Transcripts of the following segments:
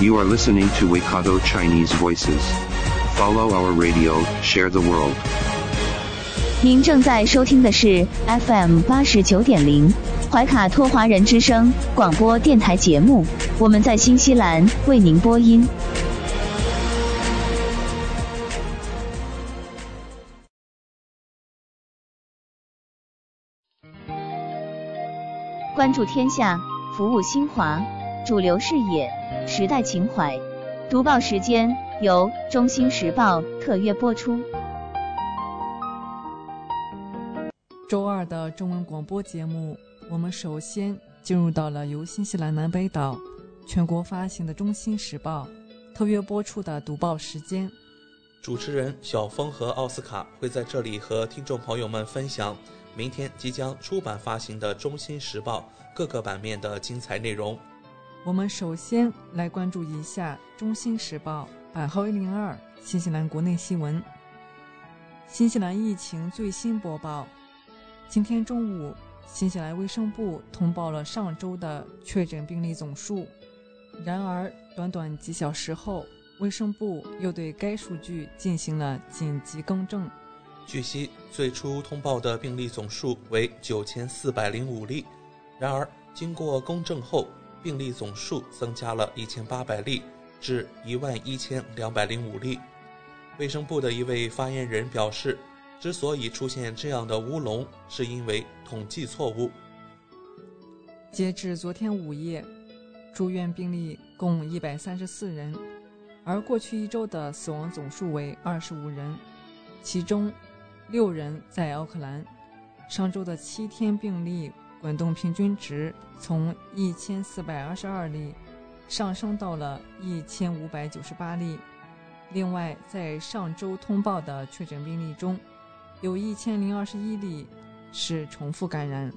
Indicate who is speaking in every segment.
Speaker 1: You are listening to Waikato Chinese Voices. Follow our radio, share the world.
Speaker 2: 您正在收听的是 FM 八十九点零怀卡托华人之声广播电台节目，我们在新西兰为您播音。关注天下，服务新华，主流视野，时代情怀。读报时间由中新时报特约播出。
Speaker 3: 周二的中文广播节目，我们首先进入到了由新西兰南北岛全国发行的《中新时报》特约播出的读报时间。
Speaker 4: 主持人小峰和奥斯卡会在这里和听众朋友们分享明天即将出版发行的《中新时报》各个版面的精彩内容。
Speaker 3: 我们首先来关注一下《中新时报》版号一零二新西兰国内新闻。新西兰疫情最新播报。今天中午，新西兰卫生部通报了上周的确诊病例总数。然而，短短几小时后，卫生部又对该数据进行了紧急更正。
Speaker 4: 据悉，最初通报的病例总数为九千四百零五例，然而经过公证后，病例总数增加了一千八百例，至一万一千两百零五例。卫生部的一位发言人表示。之所以出现这样的乌龙，是因为统计错误。
Speaker 3: 截至昨天午夜，住院病例共一百三十四人，而过去一周的死亡总数为二十五人，其中六人在奥克兰。上周的七天病例滚动平均值从一千四百二十二例上升到了一千五百九十八例。另外，在上周通报的确诊病例中，有一千零二十一例是重复感染。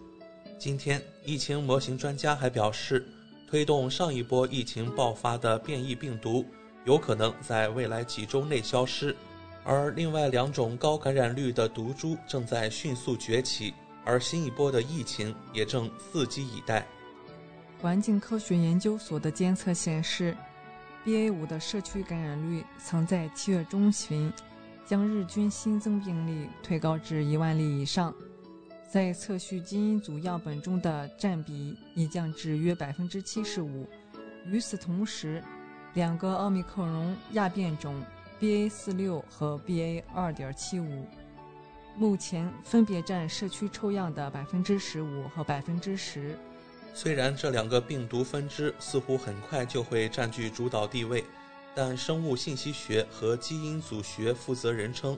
Speaker 4: 今天，疫情模型专家还表示，推动上一波疫情爆发的变异病毒有可能在未来几周内消失，而另外两种高感染率的毒株正在迅速崛起，而新一波的疫情也正伺机以待。
Speaker 3: 环境科学研究所的监测显示，BA 五的社区感染率曾在七月中旬。将日均新增病例推高至一万例以上，在测序基因组样本中的占比已降至约百分之七十五。与此同时，两个奥密克戎亚变种 BA 四六和 BA 二点七五，目前分别占社区抽样的百分之十五和百分之十。
Speaker 4: 虽然这两个病毒分支似乎很快就会占据主导地位。但生物信息学和基因组学负责人称，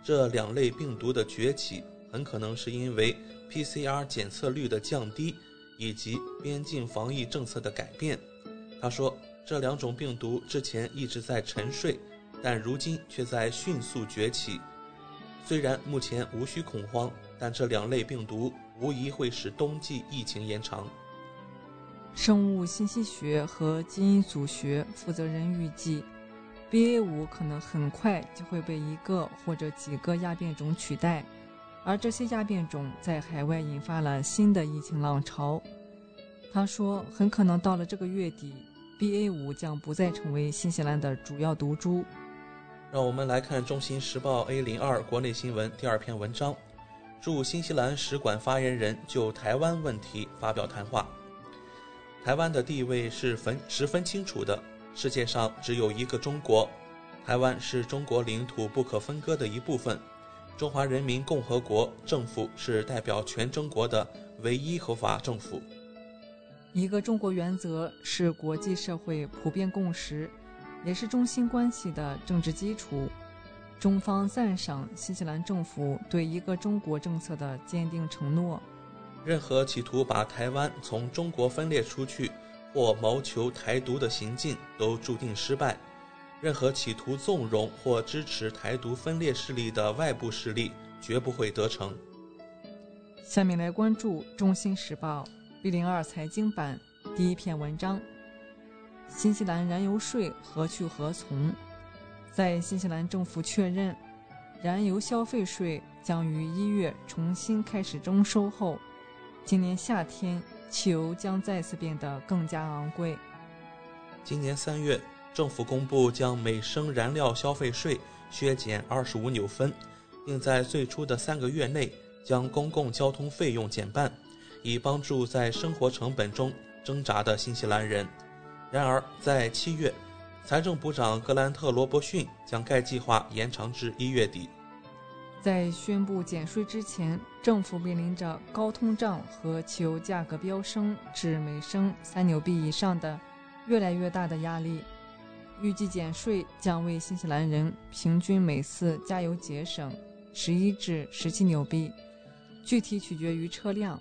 Speaker 4: 这两类病毒的崛起很可能是因为 PCR 检测率的降低以及边境防疫政策的改变。他说，这两种病毒之前一直在沉睡，但如今却在迅速崛起。虽然目前无需恐慌，但这两类病毒无疑会使冬季疫情延长。
Speaker 3: 生物信息学和基因组学负责人预计，BA 五可能很快就会被一个或者几个亚变种取代，而这些亚变种在海外引发了新的疫情浪潮。他说，很可能到了这个月底，BA 五将不再成为新西兰的主要毒株。
Speaker 4: 让我们来看《中新时报》A 零二国内新闻第二篇文章，驻新西兰使馆发言人就台湾问题发表谈话。台湾的地位是分十分清楚的，世界上只有一个中国，台湾是中国领土不可分割的一部分，中华人民共和国政府是代表全中国的唯一合法政府。
Speaker 3: 一个中国原则是国际社会普遍共识，也是中新关系的政治基础。中方赞赏新西兰政府对一个中国政策的坚定承诺。
Speaker 4: 任何企图把台湾从中国分裂出去或谋求台独的行径都注定失败。任何企图纵容或支持台独分裂势力的外部势力绝不会得逞。
Speaker 3: 下面来关注《中新时报》B 零二财经版第一篇文章：新西兰燃油税何去何从？在新西兰政府确认燃油消费税将于一月重新开始征收后，今年夏天汽油将再次变得更加昂贵。
Speaker 4: 今年三月。政府公布将每升燃料消费税削减二十五纽分，并在最初的三个月内将公共交通费用减半，以帮助在生活成本中挣扎的新西兰人。然而，在七月，财政部长格兰特·罗伯逊将该计划延长至一月底。
Speaker 3: 在宣布减税之前，政府面临着高通胀和汽油价格飙升至每升三纽币以上的越来越大的压力。预计减税将为新西兰人平均每次加油节省十一至十七纽币，具体取决于车辆。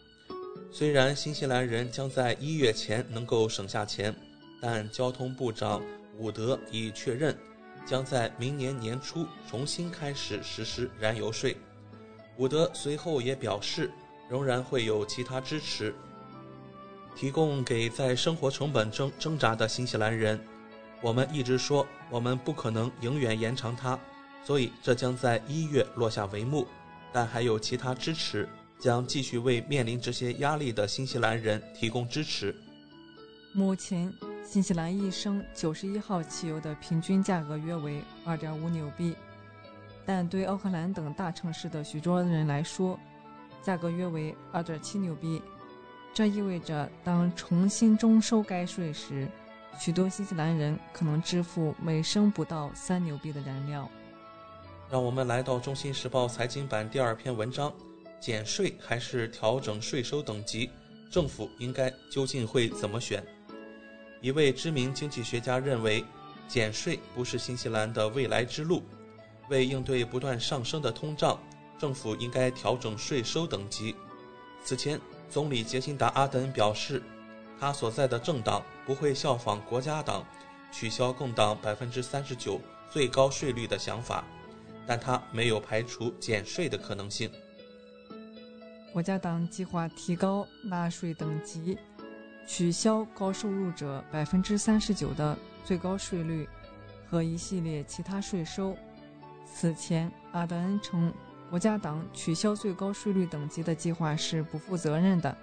Speaker 4: 虽然新西兰人将在一月前能够省下钱，但交通部长伍德已确认，将在明年年初重新开始实施燃油税。伍德随后也表示，仍然会有其他支持，提供给在生活成本中挣扎的新西兰人。我们一直说，我们不可能永远延长它，所以这将在一月落下帷幕。但还有其他支持，将继续为面临这些压力的新西兰人提供支持。
Speaker 3: 母亲，新西兰一升九十一号汽油的平均价格约为二点五纽币，但对奥克兰等大城市的许多人来说，价格约为二点七纽币。这意味着，当重新征收该税时，许多新西兰人可能支付每升不到三纽币的燃料。
Speaker 4: 让我们来到《中新时报》财经版第二篇文章：减税还是调整税收等级？政府应该究竟会怎么选？一位知名经济学家认为，减税不是新西兰的未来之路。为应对不断上升的通胀，政府应该调整税收等级。此前，总理杰辛达·阿德恩表示。他所在的政党不会效仿国家党取消共党百分之三十九最高税率的想法，但他没有排除减税的可能性。
Speaker 3: 国家党计划提高纳税等级，取消高收入者百分之三十九的最高税率和一系列其他税收。此前，阿德恩称国家党取消最高税率等级的计划是不负责任的。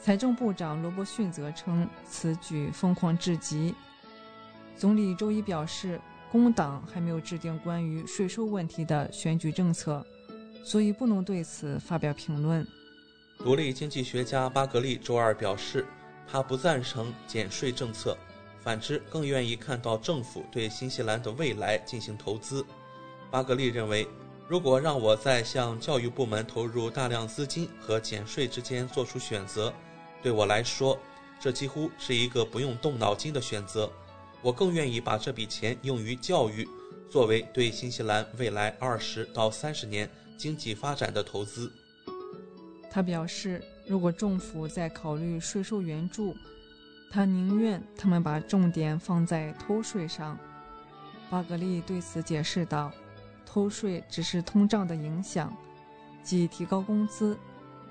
Speaker 3: 财政部长罗伯逊则称此举疯狂至极。总理周一表示，工党还没有制定关于税收问题的选举政策，所以不能对此发表评论。
Speaker 4: 独立经济学家巴格利周二表示，他不赞成减税政策，反之更愿意看到政府对新西兰的未来进行投资。巴格利认为，如果让我在向教育部门投入大量资金和减税之间做出选择，对我来说，这几乎是一个不用动脑筋的选择。我更愿意把这笔钱用于教育，作为对新西兰未来二十到三十年经济发展的投资。
Speaker 3: 他表示，如果政府在考虑税收援助，他宁愿他们把重点放在偷税上。巴格利对此解释道：“偷税只是通胀的影响，即提高工资。”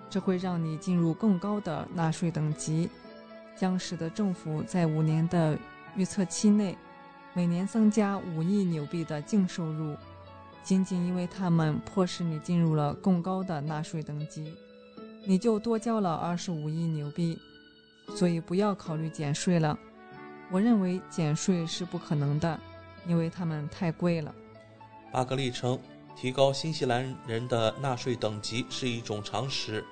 Speaker 3: 这会让你进入更高的纳税等级，将使得政府在五年的预测期内每年增加五亿纽币的净收入，仅仅因为他们迫使你进入了更高的纳税等级，你就多交了二十五亿纽币。所以不要考虑减税了。我认为减税是不可能的，因为他们太贵了。
Speaker 4: 巴格利称，提高新西兰人的纳税等级是一种常识。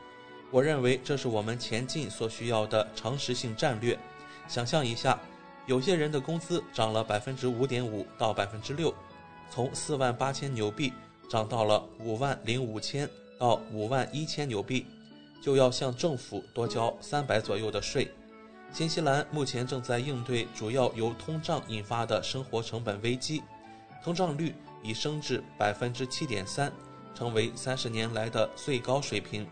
Speaker 4: 我认为这是我们前进所需要的常识性战略。想象一下，有些人的工资涨了百分之五点五到百分之六，从四万八千纽币涨到了五万零五千到五万一千纽币，就要向政府多交三百左右的税。新西兰目前正在应对主要由通胀引发的生活成本危机，通胀率已升至百分之七点三，成为三十年来的最高水平。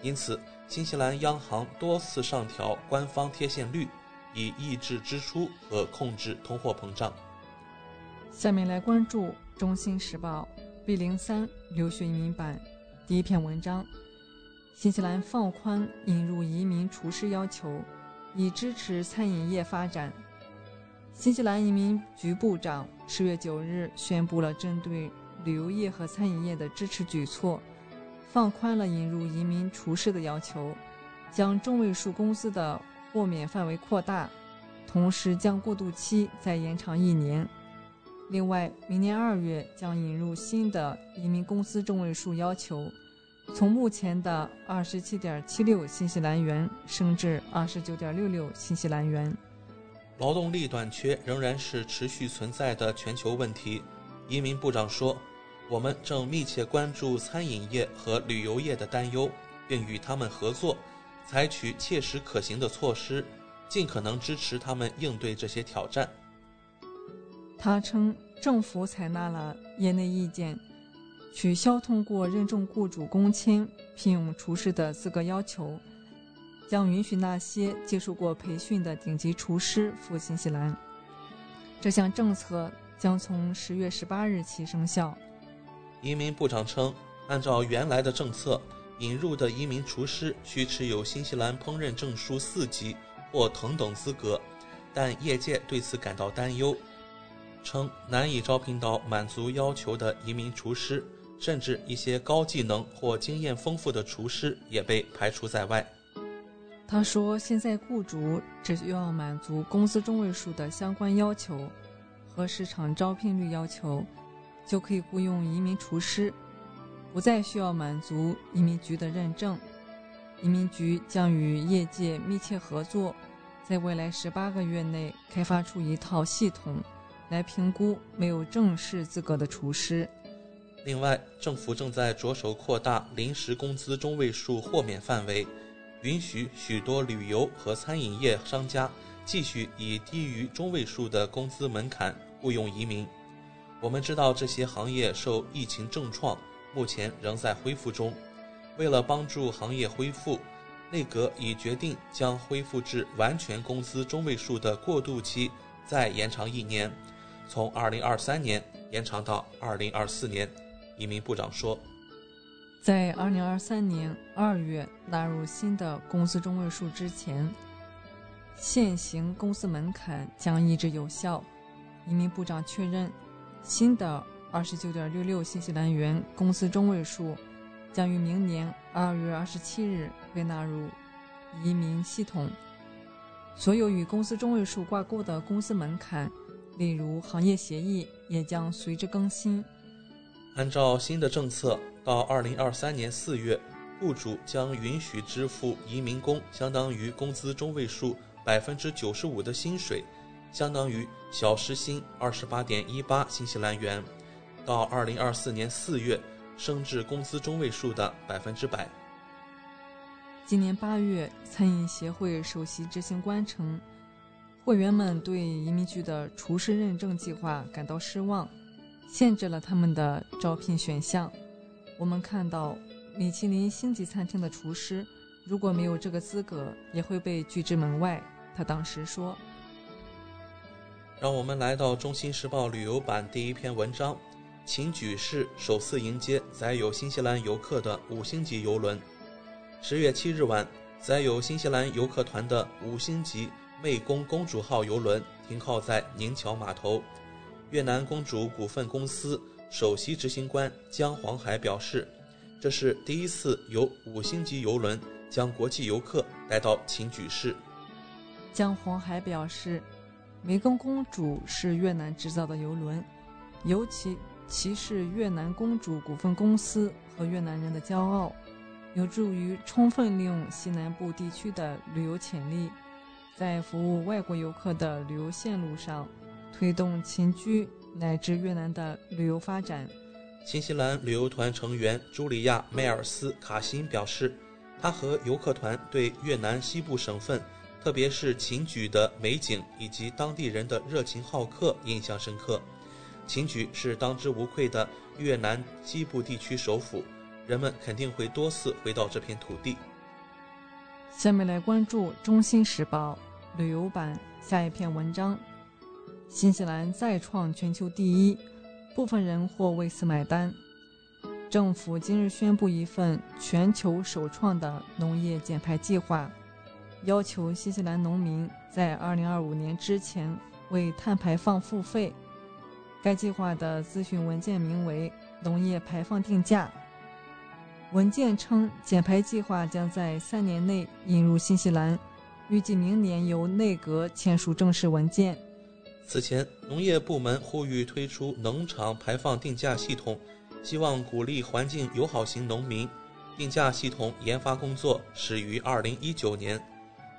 Speaker 4: 因此，新西兰央行多次上调官方贴现率，以抑制支出和控制通货膨胀。
Speaker 3: 下面来关注《中心时报》B 零三留学移民版第一篇文章：新西兰放宽引入移民厨师要求，以支持餐饮业发展。新西兰移民局部长十月九日宣布了针对旅游业和餐饮业的支持举措，放宽了引入移民厨师的要求，将中位数工资的豁免范围扩大，同时将过渡期再延长一年。另外，明年二月将引入新的移民公司中位数要求，从目前的二十七点七六新西兰元升至二十九点六六新西兰元。
Speaker 4: 劳动力短缺仍然是持续存在的全球问题。移民部长说：“我们正密切关注餐饮业和旅游业的担忧，并与他们合作，采取切实可行的措施，尽可能支持他们应对这些挑战。”
Speaker 3: 他称，政府采纳了业内意见，取消通过认证雇主工签聘用厨师的资格要求。将允许那些接受过培训的顶级厨师赴新西兰。这项政策将从十月十八日起生效。
Speaker 4: 移民部长称，按照原来的政策，引入的移民厨师需持有新西兰烹饪证书四级或同等资格，但业界对此感到担忧，称难以招聘到满足要求的移民厨师，甚至一些高技能或经验丰富的厨师也被排除在外。
Speaker 3: 他说：“现在雇主只需要满足工资中位数的相关要求和市场招聘率要求，就可以雇佣移民厨师，不再需要满足移民局的认证。移民局将与业界密切合作，在未来十八个月内开发出一套系统，来评估没有正式资格的厨师。
Speaker 4: 另外，政府正在着手扩大临时工资中位数豁免范围。”允许许多旅游和餐饮业商家继续以低于中位数的工资门槛雇佣移民。我们知道这些行业受疫情重创，目前仍在恢复中。为了帮助行业恢复，内阁已决定将恢复至完全工资中位数的过渡期再延长一年，从2023年延长到2024年。移民部长说。
Speaker 3: 在二零二三年二月纳入新的工资中位数之前，现行工资门槛将一直有效。移民部长确认，新的二十九点六六新西兰元工资中位数将于明年二月二十七日被纳入移民系统。所有与工资中位数挂钩的工资门槛，例如行业协议，也将随之更新。
Speaker 4: 按照新的政策。到二零二三年四月，雇主将允许支付移民工相当于工资中位数百分之九十五的薪水，相当于小时薪二十八点一八新西兰元。到二零二四年四月，升至工资中位数的百分之百。
Speaker 3: 今年八月，餐饮协会首席执行官称，会员们对移民局的厨师认证计划感到失望，限制了他们的招聘选项。我们看到，米其林星级餐厅的厨师如果没有这个资格，也会被拒之门外。他当时说：“
Speaker 4: 让我们来到《中新时报》旅游版第一篇文章：秦举市首次迎接载有新西兰游客的五星级游轮。十月七日晚，载有新西兰游客团的五星级湄公公主号游轮停靠在宁桥码头。越南公主股份公司。”首席执行官姜黄海表示，这是第一次由五星级游轮将国际游客带到秦举市。
Speaker 3: 姜黄海表示，湄公公主是越南制造的游轮，尤其其是越南公主股份公司和越南人的骄傲，有助于充分利用西南部地区的旅游潜力，在服务外国游客的旅游线路上推动秦居。乃至越南的旅游发展。
Speaker 4: 新西兰旅游团成员茱莉亚·迈尔斯·卡辛表示，他和游客团对越南西部省份，特别是秦举的美景以及当地人的热情好客印象深刻。秦举是当之无愧的越南西部地区首府，人们肯定会多次回到这片土地。
Speaker 3: 下面来关注《中新时报》旅游版下一篇文章。新西兰再创全球第一，部分人或为此买单。政府今日宣布一份全球首创的农业减排计划，要求新西兰农民在2025年之前为碳排放付费。该计划的咨询文件名为《农业排放定价》。文件称，减排计划将在三年内引入新西兰，预计明年由内阁签署正式文件。
Speaker 4: 此前，农业部门呼吁推出农场排放定价系统。希望鼓励环境友好型农民。定价系统研发工作始于2019年。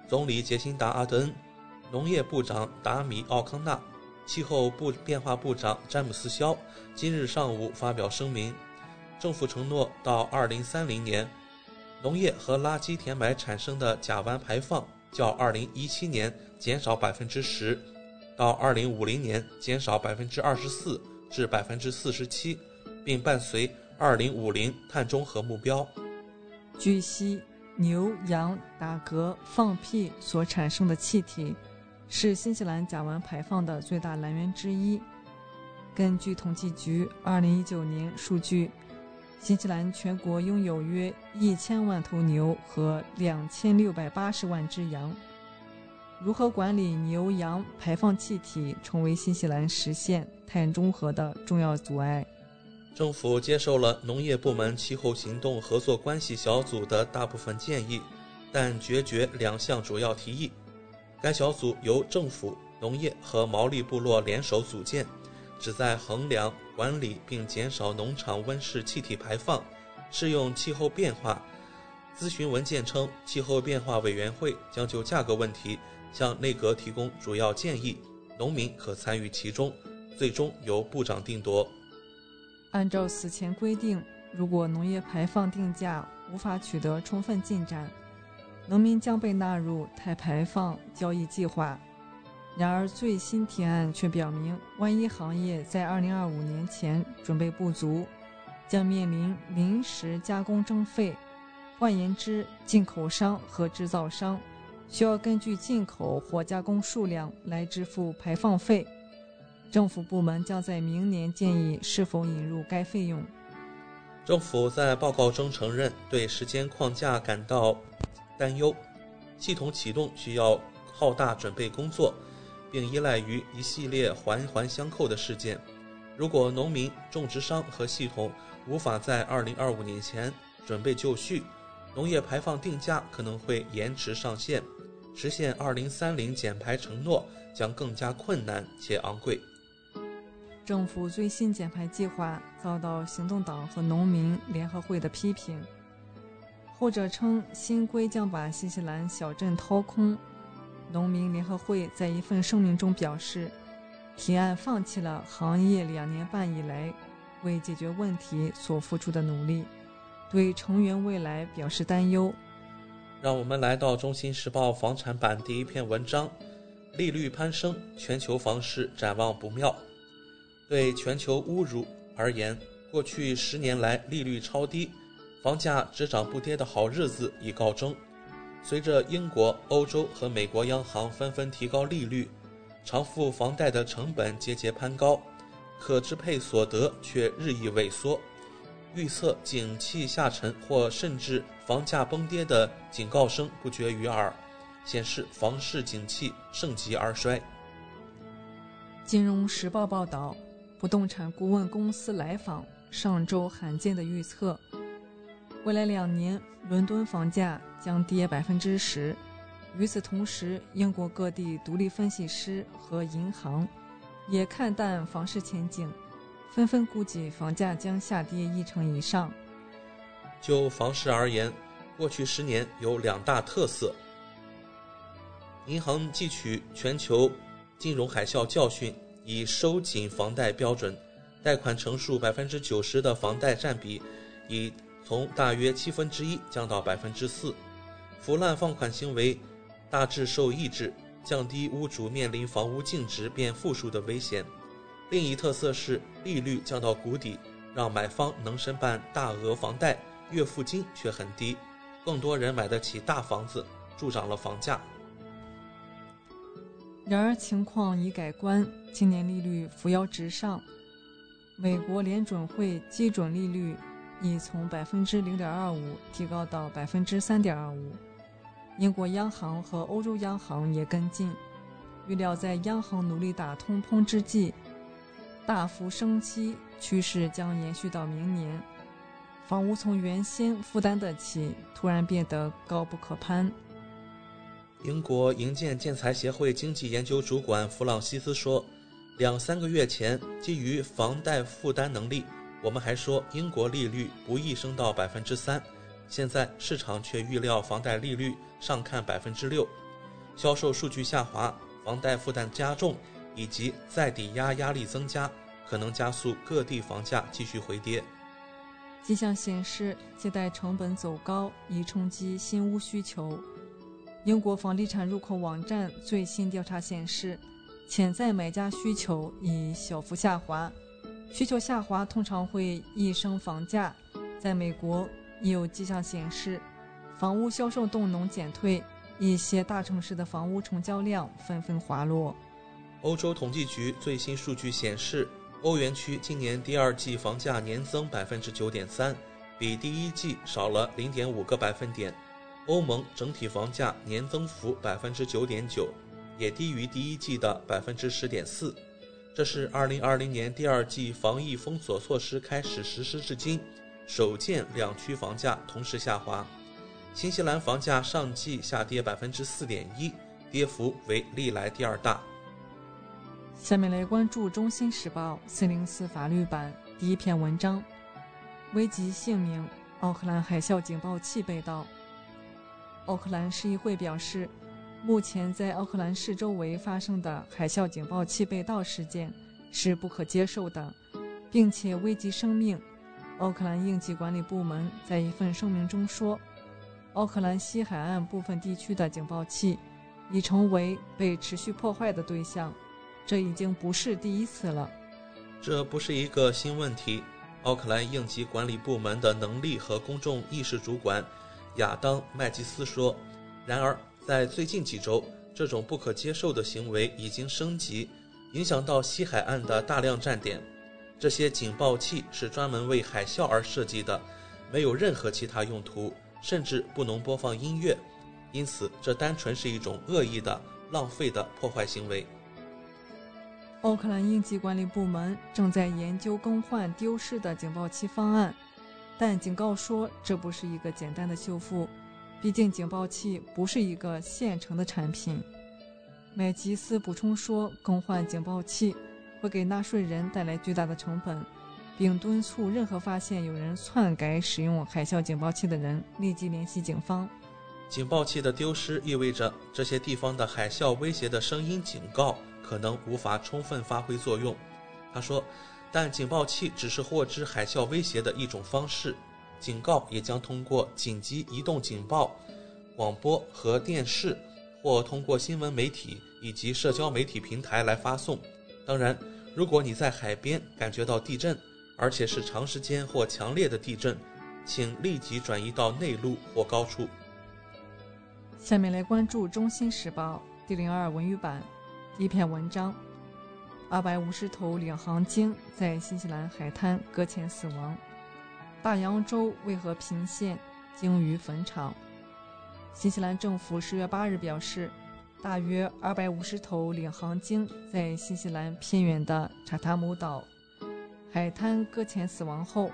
Speaker 4: 总理杰辛达·阿德恩、农业部长达米·奥康纳、气候部变化部长詹姆斯·肖今日上午发表声明，政府承诺到2030年，农业和垃圾填埋产生的甲烷排放较2017年减少10%，到2050年减少24%至47%。并伴随2050碳中和目标。
Speaker 3: 据悉，牛羊打嗝、放屁所产生的气体，是新西兰甲烷排放的最大来源之一。根据统计局2019年数据，新西兰全国拥有约1000万头牛和2680万只羊。如何管理牛羊排放气体，成为新西兰实现碳中和的重要阻碍。
Speaker 4: 政府接受了农业部门气候行动合作关系小组的大部分建议，但决绝两项主要提议。该小组由政府、农业和毛利部落联手组建，旨在衡量、管理并减少农场温室气体排放，适用气候变化。咨询文件称，气候变化委员会将就价格问题向内阁提供主要建议，农民可参与其中，最终由部长定夺。
Speaker 3: 按照此前规定，如果农业排放定价无法取得充分进展，农民将被纳入碳排放交易计划。然而，最新提案却表明，万一行业在2025年前准备不足，将面临临时加工征费。换言之，进口商和制造商需要根据进口或加工数量来支付排放费。政府部门将在明年建议是否引入该费用。
Speaker 4: 政府在报告中承认对时间框架感到担忧，系统启动需要浩大准备工作，并依赖于一系列环环相扣的事件。如果农民、种植商和系统无法在2025年前准备就绪，农业排放定价可能会延迟上线，实现2030减排承诺将更加困难且昂贵。
Speaker 3: 政府最新减排计划遭到行动党和农民联合会的批评，后者称新规将把新西兰小镇掏空。农民联合会在一份声明中表示，提案放弃了行业两年半以来为解决问题所付出的努力，对成员未来表示担忧。
Speaker 4: 让我们来到《中新时报》房产版第一篇文章：利率攀升，全球房市展望不妙。对全球侮辱而言，过去十年来利率超低、房价只涨不跌的好日子已告终。随着英国、欧洲和美国央行纷纷提高利率，偿付房贷的成本节节攀高，可支配所得却日益萎缩。预测景气下沉或甚至房价崩跌的警告声不绝于耳，显示房市景气盛极而衰。
Speaker 3: 金融时报报道。不动产顾问公司来访上周罕见的预测，未来两年伦敦房价将跌百分之十。与此同时，英国各地独立分析师和银行也看淡房市前景，纷纷估计房价将下跌一成以上。
Speaker 4: 就房市而言，过去十年有两大特色：银行汲取全球金融海啸教训。以收紧房贷标准，贷款成数百分之九十的房贷占比，已从大约七分之一降到百分之四。腐烂放款行为大致受抑制，降低屋主面临房屋净值变负数的危险。另一特色是利率降到谷底，让买方能申办大额房贷，月付金却很低，更多人买得起大房子，助长了房价。
Speaker 3: 然而情况已改观，今年利率扶摇直上，美国联准会基准利率已从百分之零点二五提高到百分之三点二五，英国央行和欧洲央行也跟进，预料在央行努力打通膨之际，大幅升息趋势将延续到明年。房屋从原先负担得起，突然变得高不可攀。
Speaker 4: 英国营建建材协会经济研究主管弗朗西斯说：“两三个月前，基于房贷负担能力，我们还说英国利率不易升到百分之三。现在市场却预料房贷利率上看百分之六，销售数据下滑，房贷负担加重，以及再抵押压力增加，可能加速各地房价继续回跌。”
Speaker 3: 迹象显示，借贷成本走高已冲击新屋需求。英国房地产入口网站最新调查显示，潜在买家需求已小幅下滑。需求下滑通常会易升房价。在美国，已有迹象显示，房屋销售动能减退，一些大城市的房屋成交量纷纷滑落。
Speaker 4: 欧洲统计局最新数据显示。欧元区今年第二季房价年增百分之九点三，比第一季少了零点五个百分点。欧盟整体房价年增幅百分之九点九，也低于第一季的百分之十点四。这是二零二零年第二季防疫封锁措施开始实施至今，首见两区房价同时下滑。新西兰房价上季下跌百分之四点一，跌幅为历来第二大。
Speaker 3: 下面来关注《中新时报》四零四法律版第一篇文章：危及性命，奥克兰海啸警报器被盗。奥克兰市议会表示，目前在奥克兰市周围发生的海啸警报器被盗事件是不可接受的，并且危及生命。奥克兰应急管理部门在一份声明中说，奥克兰西海岸部分地区的警报器已成为被持续破坏的对象。这已经不是第一次了，
Speaker 4: 这不是一个新问题。奥克兰应急管理部门的能力和公众意识主管亚当·麦吉斯说：“然而，在最近几周，这种不可接受的行为已经升级，影响到西海岸的大量站点。这些警报器是专门为海啸而设计的，没有任何其他用途，甚至不能播放音乐。因此，这单纯是一种恶意的、浪费的破坏行为。”
Speaker 3: 奥克兰应急管理部门正在研究更换丢失的警报器方案，但警告说这不是一个简单的修复，毕竟警报器不是一个现成的产品。麦吉斯补充说，更换警报器会给纳税人带来巨大的成本，并敦促任何发现有人篡改使用海啸警报器的人立即联系警方。
Speaker 4: 警报器的丢失意味着这些地方的海啸威胁的声音警告。可能无法充分发挥作用，他说，但警报器只是获知海啸威胁的一种方式，警告也将通过紧急移动警报、广播和电视，或通过新闻媒体以及社交媒体平台来发送。当然，如果你在海边感觉到地震，而且是长时间或强烈的地震，请立即转移到内陆或高处。
Speaker 3: 下面来关注《中新时报》第零二文娱版。一篇文章：二百五十头领航鲸在新西兰海滩搁浅死亡。大洋洲为何频现鲸鱼坟场？新西兰政府十月八日表示，大约二百五十头领航鲸在新西兰偏远的查塔姆岛海滩搁浅死亡后，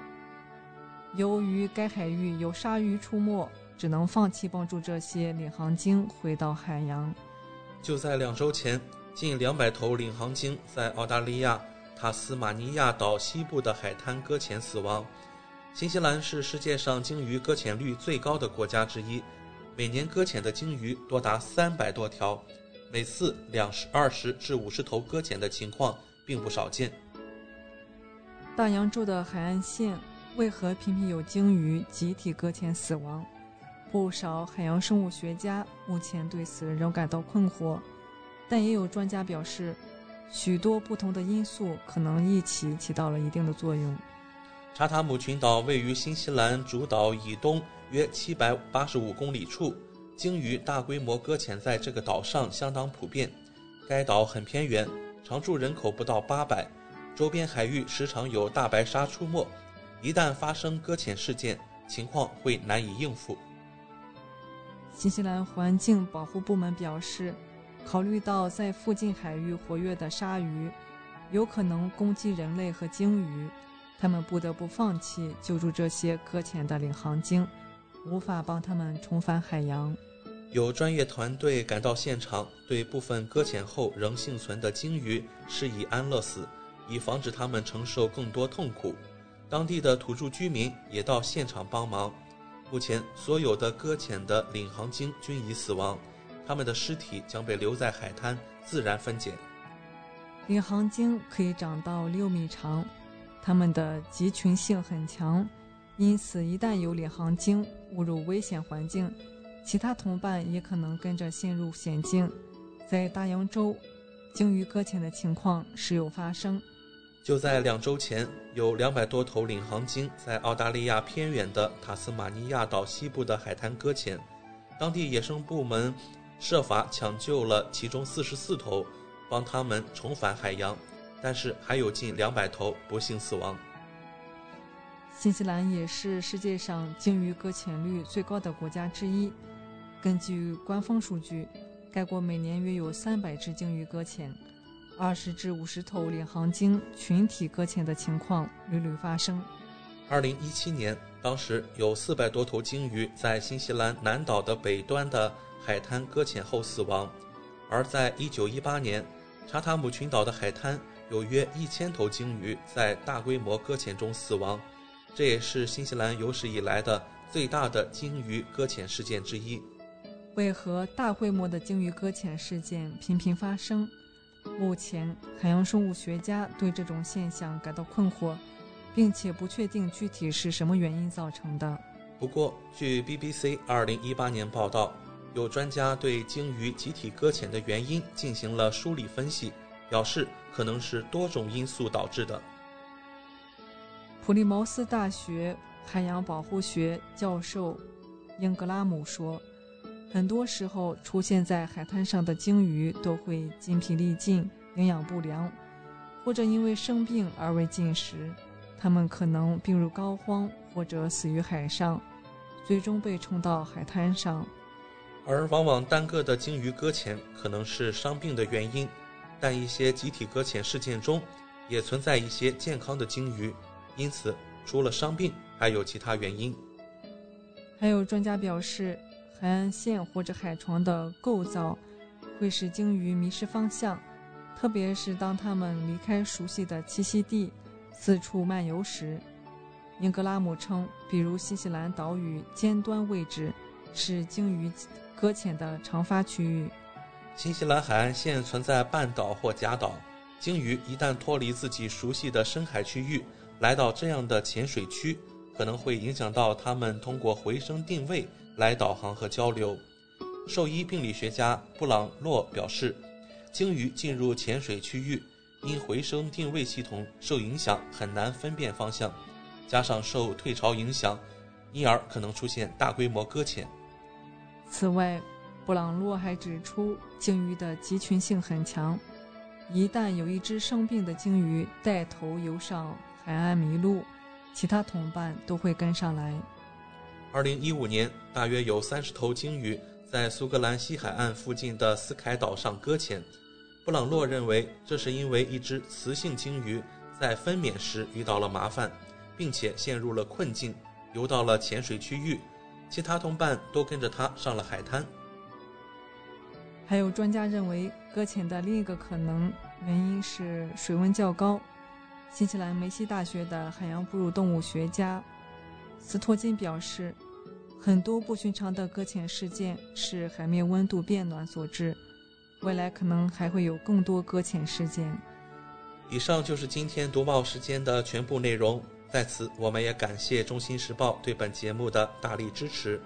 Speaker 3: 由于该海域有鲨鱼出没，只能放弃帮助这些领航鲸回到海洋。
Speaker 4: 就在两周前。近两百头领航鲸在澳大利亚塔斯马尼亚岛西部的海滩搁浅死亡。新西兰是世界上鲸鱼搁浅率最高的国家之一，每年搁浅的鲸鱼多达三百多条，每次两十二十至五十头搁浅的情况并不少见。
Speaker 3: 大洋洲的海岸线为何频频有鲸鱼集体搁浅死亡？不少海洋生物学家目前对此仍感到困惑。但也有专家表示，许多不同的因素可能一起起到了一定的作用。
Speaker 4: 查塔姆群岛位于新西兰主岛以东约七百八十五公里处，鲸鱼大规模搁浅在这个岛上相当普遍。该岛很偏远，常住人口不到八百，周边海域时常有大白鲨出没，一旦发生搁浅事件，情况会难以应付。
Speaker 3: 新西兰环境保护部门表示，考虑到在附近海域活跃的鲨鱼有可能攻击人类和鲸鱼，他们不得不放弃救助这些搁浅的领航鲸，无法帮他们重返海洋。
Speaker 4: 有专业团队赶到现场，对部分搁浅后仍幸存的鲸鱼施以安乐死，以防止它们承受更多痛苦。当地的土著居民也到现场帮忙。目前，所有的搁浅的领航鲸均已死亡，它们的尸体将被留在海滩自然分解。
Speaker 3: 领航鲸可以长到六米长，它们的集群性很强，因此一旦有领航鲸误入危险环境，其他同伴也可能跟着陷入险境。在大洋洲，鲸鱼搁浅的情况时有发生。
Speaker 4: 就在两周前，有两百多头领航鲸在澳大利亚偏远的塔斯马尼亚岛西部的海滩搁浅，当地野生部门设法抢救了其中四十四头，帮他们重返海洋，但是还有近两百头不幸死亡。
Speaker 3: 新西兰也是世界上鲸鱼搁浅率最高的国家之一。根据官方数据，该国每年约有三百只鲸鱼搁浅。二十至五十头领航鲸群体搁浅的情况屡屡发生。
Speaker 4: 二零一七年，当时有四百多头鲸鱼在新西兰南岛的北端的海滩搁浅后死亡；而在一九一八年，查塔姆群岛的海滩有约一千头鲸鱼在大规模搁浅中死亡，这也是新西兰有史以来的最大的鲸鱼搁浅事件之一。
Speaker 3: 为何大规模的鲸鱼搁浅事件频频发生？目前，海洋生物学家对这种现象感到困惑，并且不确定具体是什么原因造成的。
Speaker 4: 不过，据 BBC 2018年报道，有专家对鲸鱼集体搁浅的原因进行了梳理分析，表示可能是多种因素导致的。
Speaker 3: 普利茅斯大学海洋保护学教授英格拉姆说。很多时候，出现在海滩上的鲸鱼都会筋疲力尽、营养不良，或者因为生病而未进食。它们可能病入膏肓，或者死于海上，最终被冲到海滩上。
Speaker 4: 而往往单个的鲸鱼搁浅可能是伤病的原因，但一些集体搁浅事件中也存在一些健康的鲸鱼，因此除了伤病，还有其他原因。
Speaker 3: 还有专家表示。海岸线或者海床的构造会使鲸鱼迷失方向，特别是当它们离开熟悉的栖息地，四处漫游时。英格拉姆称，比如新西兰岛屿尖端位置是鲸鱼搁浅的常发区域。
Speaker 4: 新西兰海岸线存在半岛或假岛，鲸鱼一旦脱离自己熟悉的深海区域，来到这样的浅水区，可能会影响到它们通过回声定位。来导航和交流。兽医病理学家布朗洛表示，鲸鱼进入浅水区域，因回声定位系统受影响，很难分辨方向，加上受退潮影响，因而可能出现大规模搁浅。
Speaker 3: 此外，布朗洛还指出，鲸鱼的集群性很强，一旦有一只生病的鲸鱼带头游上海岸迷路，其他同伴都会跟上来。
Speaker 4: 二零一五年，大约有三十头鲸鱼在苏格兰西海岸附近的斯凯岛上搁浅。布朗洛认为，这是因为一只雌性鲸鱼在分娩时遇到了麻烦，并且陷入了困境，游到了浅水区域，其他同伴都跟着他上了海滩。
Speaker 3: 还有专家认为，搁浅的另一个可能原因是水温较高。新西兰梅西大学的海洋哺乳动物学家斯托金表示。很多不寻常的搁浅事件是海面温度变暖所致，未来可能还会有更多搁浅事件。
Speaker 4: 以上就是今天读报时间的全部内容，在此我们也感谢《中新时报》对本节目的大力支持。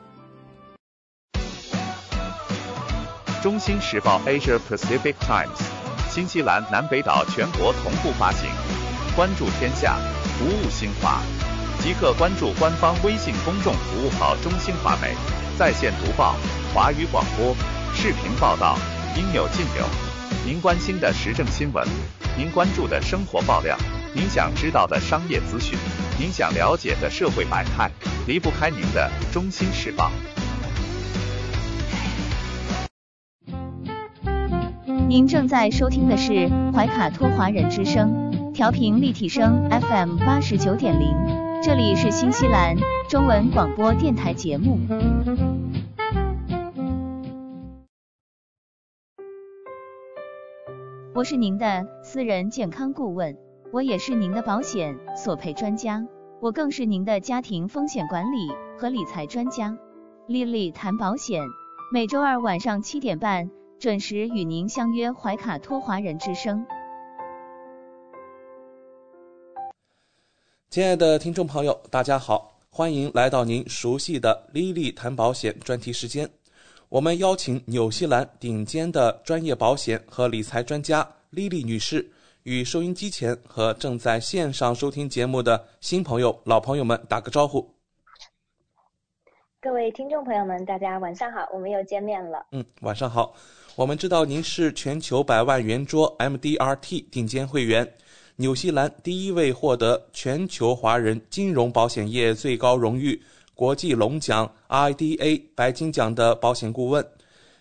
Speaker 5: 《中新时报 Asia Pacific Times》，新西兰南北岛全国同步发行，关注天下，服务新华。即刻关注官方微信公众服务号“中新华媒”，在线读报、华语广播、视频报道，应有尽有。您关心的时政新闻，您关注的生活爆料，您想知道的商业资讯，您想了解的社会百态，离不开您的《中心时报》。
Speaker 2: 您正在收听的是怀卡托华人之声，调频立体声 FM 八十九点零，这里是新西兰中文广播电台节目。我是您的私人健康顾问，我也是您的保险索赔专家，我更是您的家庭风险管理和理财专家。丽丽谈保险，每周二晚上七点半。准时与您相约怀卡托华人之声。
Speaker 4: 亲爱的听众朋友，大家好，欢迎来到您熟悉的 Lily 谈保险专题时间。我们邀请纽西兰顶尖的专业保险和理财专家 Lily 女士，与收音机前和正在线上收听节目的新朋友、老朋友们打个招呼。
Speaker 6: 各位听众朋友们，大家晚上好，我们又见面了。
Speaker 4: 嗯，晚上好。我们知道您是全球百万圆桌 MDRT 顶尖会员，纽西兰第一位获得全球华人金融保险业最高荣誉国际龙奖 IDA 白金奖的保险顾问，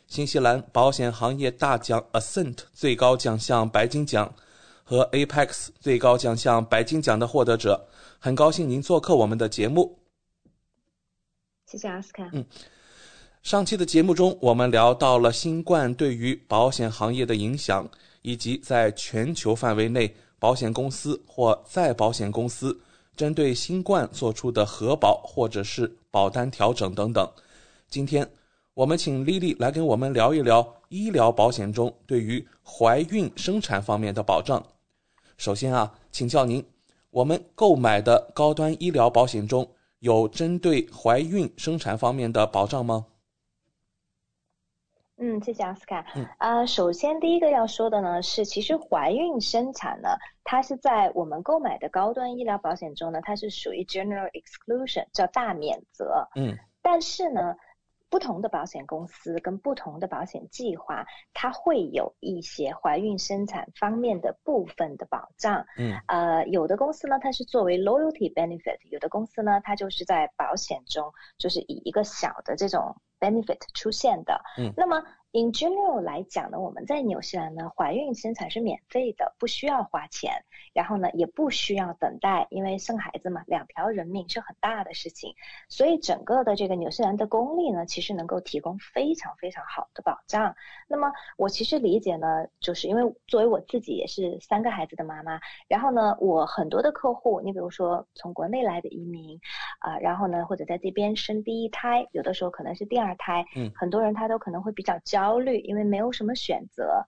Speaker 4: 新西兰保险行业大奖 Ascent 最高奖项白金奖和 Apex 最高奖项白金奖的获得者。很高兴您做客我们的节目。
Speaker 6: 谢谢阿斯卡。
Speaker 4: 嗯。上期的节目中，我们聊到了新冠对于保险行业的影响，以及在全球范围内保险公司或再保险公司针对新冠做出的核保或者是保单调整等等。今天，我们请丽丽来跟我们聊一聊医疗保险中对于怀孕生产方面的保障。首先啊，请教您，我们购买的高端医疗保险中有针对怀孕生产方面的保障吗？
Speaker 6: 嗯，谢谢奥斯卡。呃，首先第一个要说的呢是，其实怀孕生产呢，它是在我们购买的高端医疗保险中呢，它是属于 general exclusion，叫大免责。
Speaker 4: 嗯。
Speaker 6: 但是呢，不同的保险公司跟不同的保险计划，它会有一些怀孕生产方面的部分的保障。
Speaker 4: 嗯。
Speaker 6: 呃，有的公司呢，它是作为 loyalty benefit；有的公司呢，它就是在保险中，就是以一个小的这种。benefit 出现的，
Speaker 4: 嗯，
Speaker 6: 那么 in general 来讲呢，我们在纽西兰呢，怀孕生产是免费的，不需要花钱，然后呢，也不需要等待，因为生孩子嘛，两条人命是很大的事情，所以整个的这个纽西兰的公立呢，其实能够提供非常非常好的保障。那么我其实理解呢，就是因为作为我自己也是三个孩子的妈妈，然后呢，我很多的客户，你比如说从国内来的移民，啊，然后呢，或者在这边生第一胎，有的时候可能是第二。二胎，
Speaker 4: 嗯，
Speaker 6: 很多人他都可能会比较焦虑，因为没有什么选择。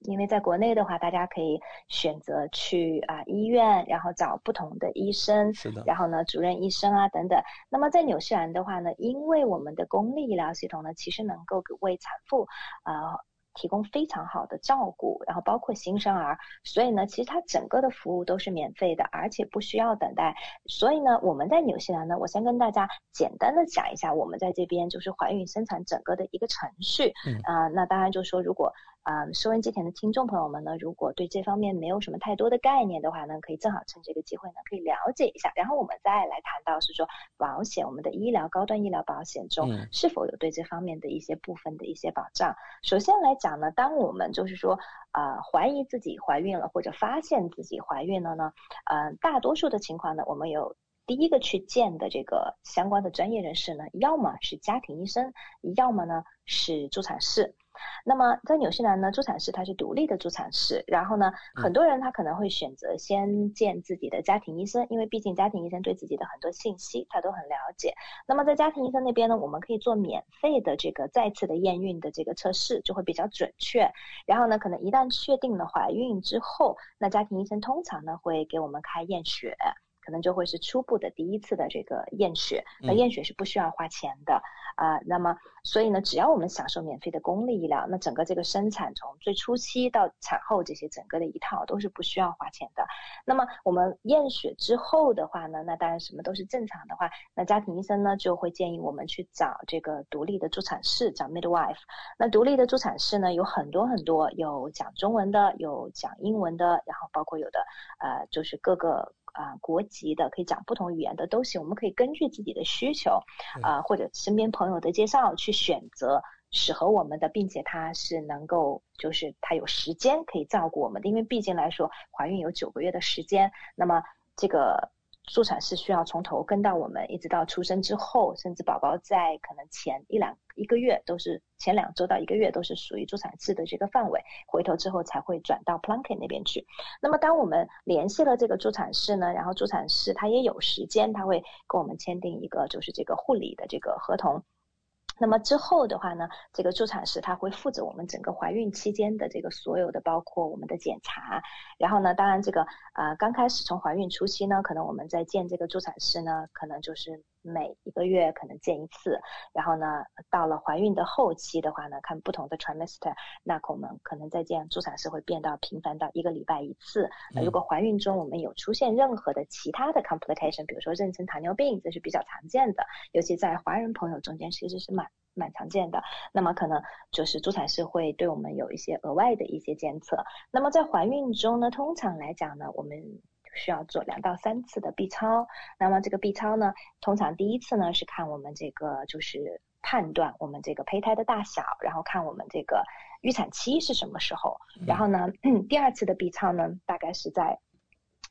Speaker 6: 因为在国内的话，大家可以选择去啊医院，然后找不同的医生，
Speaker 4: 是的，
Speaker 6: 然后呢，主任医生啊等等。那么在纽西兰的话呢，因为我们的公立医疗系统呢，其实能够为产妇啊。提供非常好的照顾，然后包括新生儿，所以呢，其实它整个的服务都是免费的，而且不需要等待。所以呢，我们在纽西兰呢，我先跟大家简单的讲一下我们在这边就是怀孕生产整个的一个程序。
Speaker 4: 嗯
Speaker 6: 啊，那当然就说如果。啊，收音机前的听众朋友们呢，如果对这方面没有什么太多的概念的话呢，可以正好趁这个机会呢，可以了解一下。然后我们再来谈到是说保险，我们的医疗高端医疗保险中是否有对这方面的一些部分的一些保障。首先来讲呢，当我们就是说啊怀疑自己怀孕了或者发现自己怀孕了呢，呃，大多数的情况呢，我们有第一个去见的这个相关的专业人士呢，要么是家庭医生，要么呢是助产士。那么在纽西兰呢，助产士他是独立的助产士，然后呢，很多人他可能会选择先见自己的家庭医生，因为毕竟家庭医生对自己的很多信息他都很了解。那么在家庭医生那边呢，我们可以做免费的这个再次的验孕的这个测试，就会比较准确。然后呢，可能一旦确定了怀孕之后，那家庭医生通常呢会给我们开验血。可能就会是初步的第一次的这个验血。那验血是不需要花钱的啊。那么，所以呢，只要我们享受免费的公立医疗，那整个这个生产从最初期到产后这些整个的一套都是不需要花钱的。那么我们验血之后的话呢，那当然什么都是正常的话，那家庭医生呢就会建议我们去找这个独立的助产士，找 midwife。那独立的助产士呢有很多很多，有讲中文的，有讲英文的，然后包括有的呃就是各个啊国籍的，可以讲不同语言的都行。我们可以根据自己的需求啊或者身边朋友的介绍去选择。适合我们的，并且他是能够，就是他有时间可以照顾我们的，因为毕竟来说，怀孕有九个月的时间，那么这个助产士需要从头跟到我们，一直到出生之后，甚至宝宝在可能前一两一个月都是前两周到一个月都是属于助产士的这个范围，回头之后才会转到 Plunket 那边去。那么当我们联系了这个助产士呢，然后助产士他也有时间，他会跟我们签订一个就是这个护理的这个合同。那么之后的话呢，这个助产士他会负责我们整个怀孕期间的这个所有的，包括我们的检查。然后呢，当然这个呃刚开始从怀孕初期呢，可能我们在见这个助产师呢，可能就是。每一个月可能见一次，然后呢，到了怀孕的后期的话呢，看不同的 trimester，那我们可能再见助产士会变到频繁到一个礼拜一次。那如果怀孕中我们有出现任何的其他的 complication，比如说妊娠糖尿病，这是比较常见的，尤其在华人朋友中间其实是蛮蛮常见的。那么可能就是助产士会对我们有一些额外的一些监测。那么在怀孕中呢，通常来讲呢，我们需要做两到三次的 B 超，那么这个 B 超呢，通常第一次呢是看我们这个就是判断我们这个胚胎的大小，然后看我们这个预产期是什么时候，然后呢，第二次的 B 超呢大概是在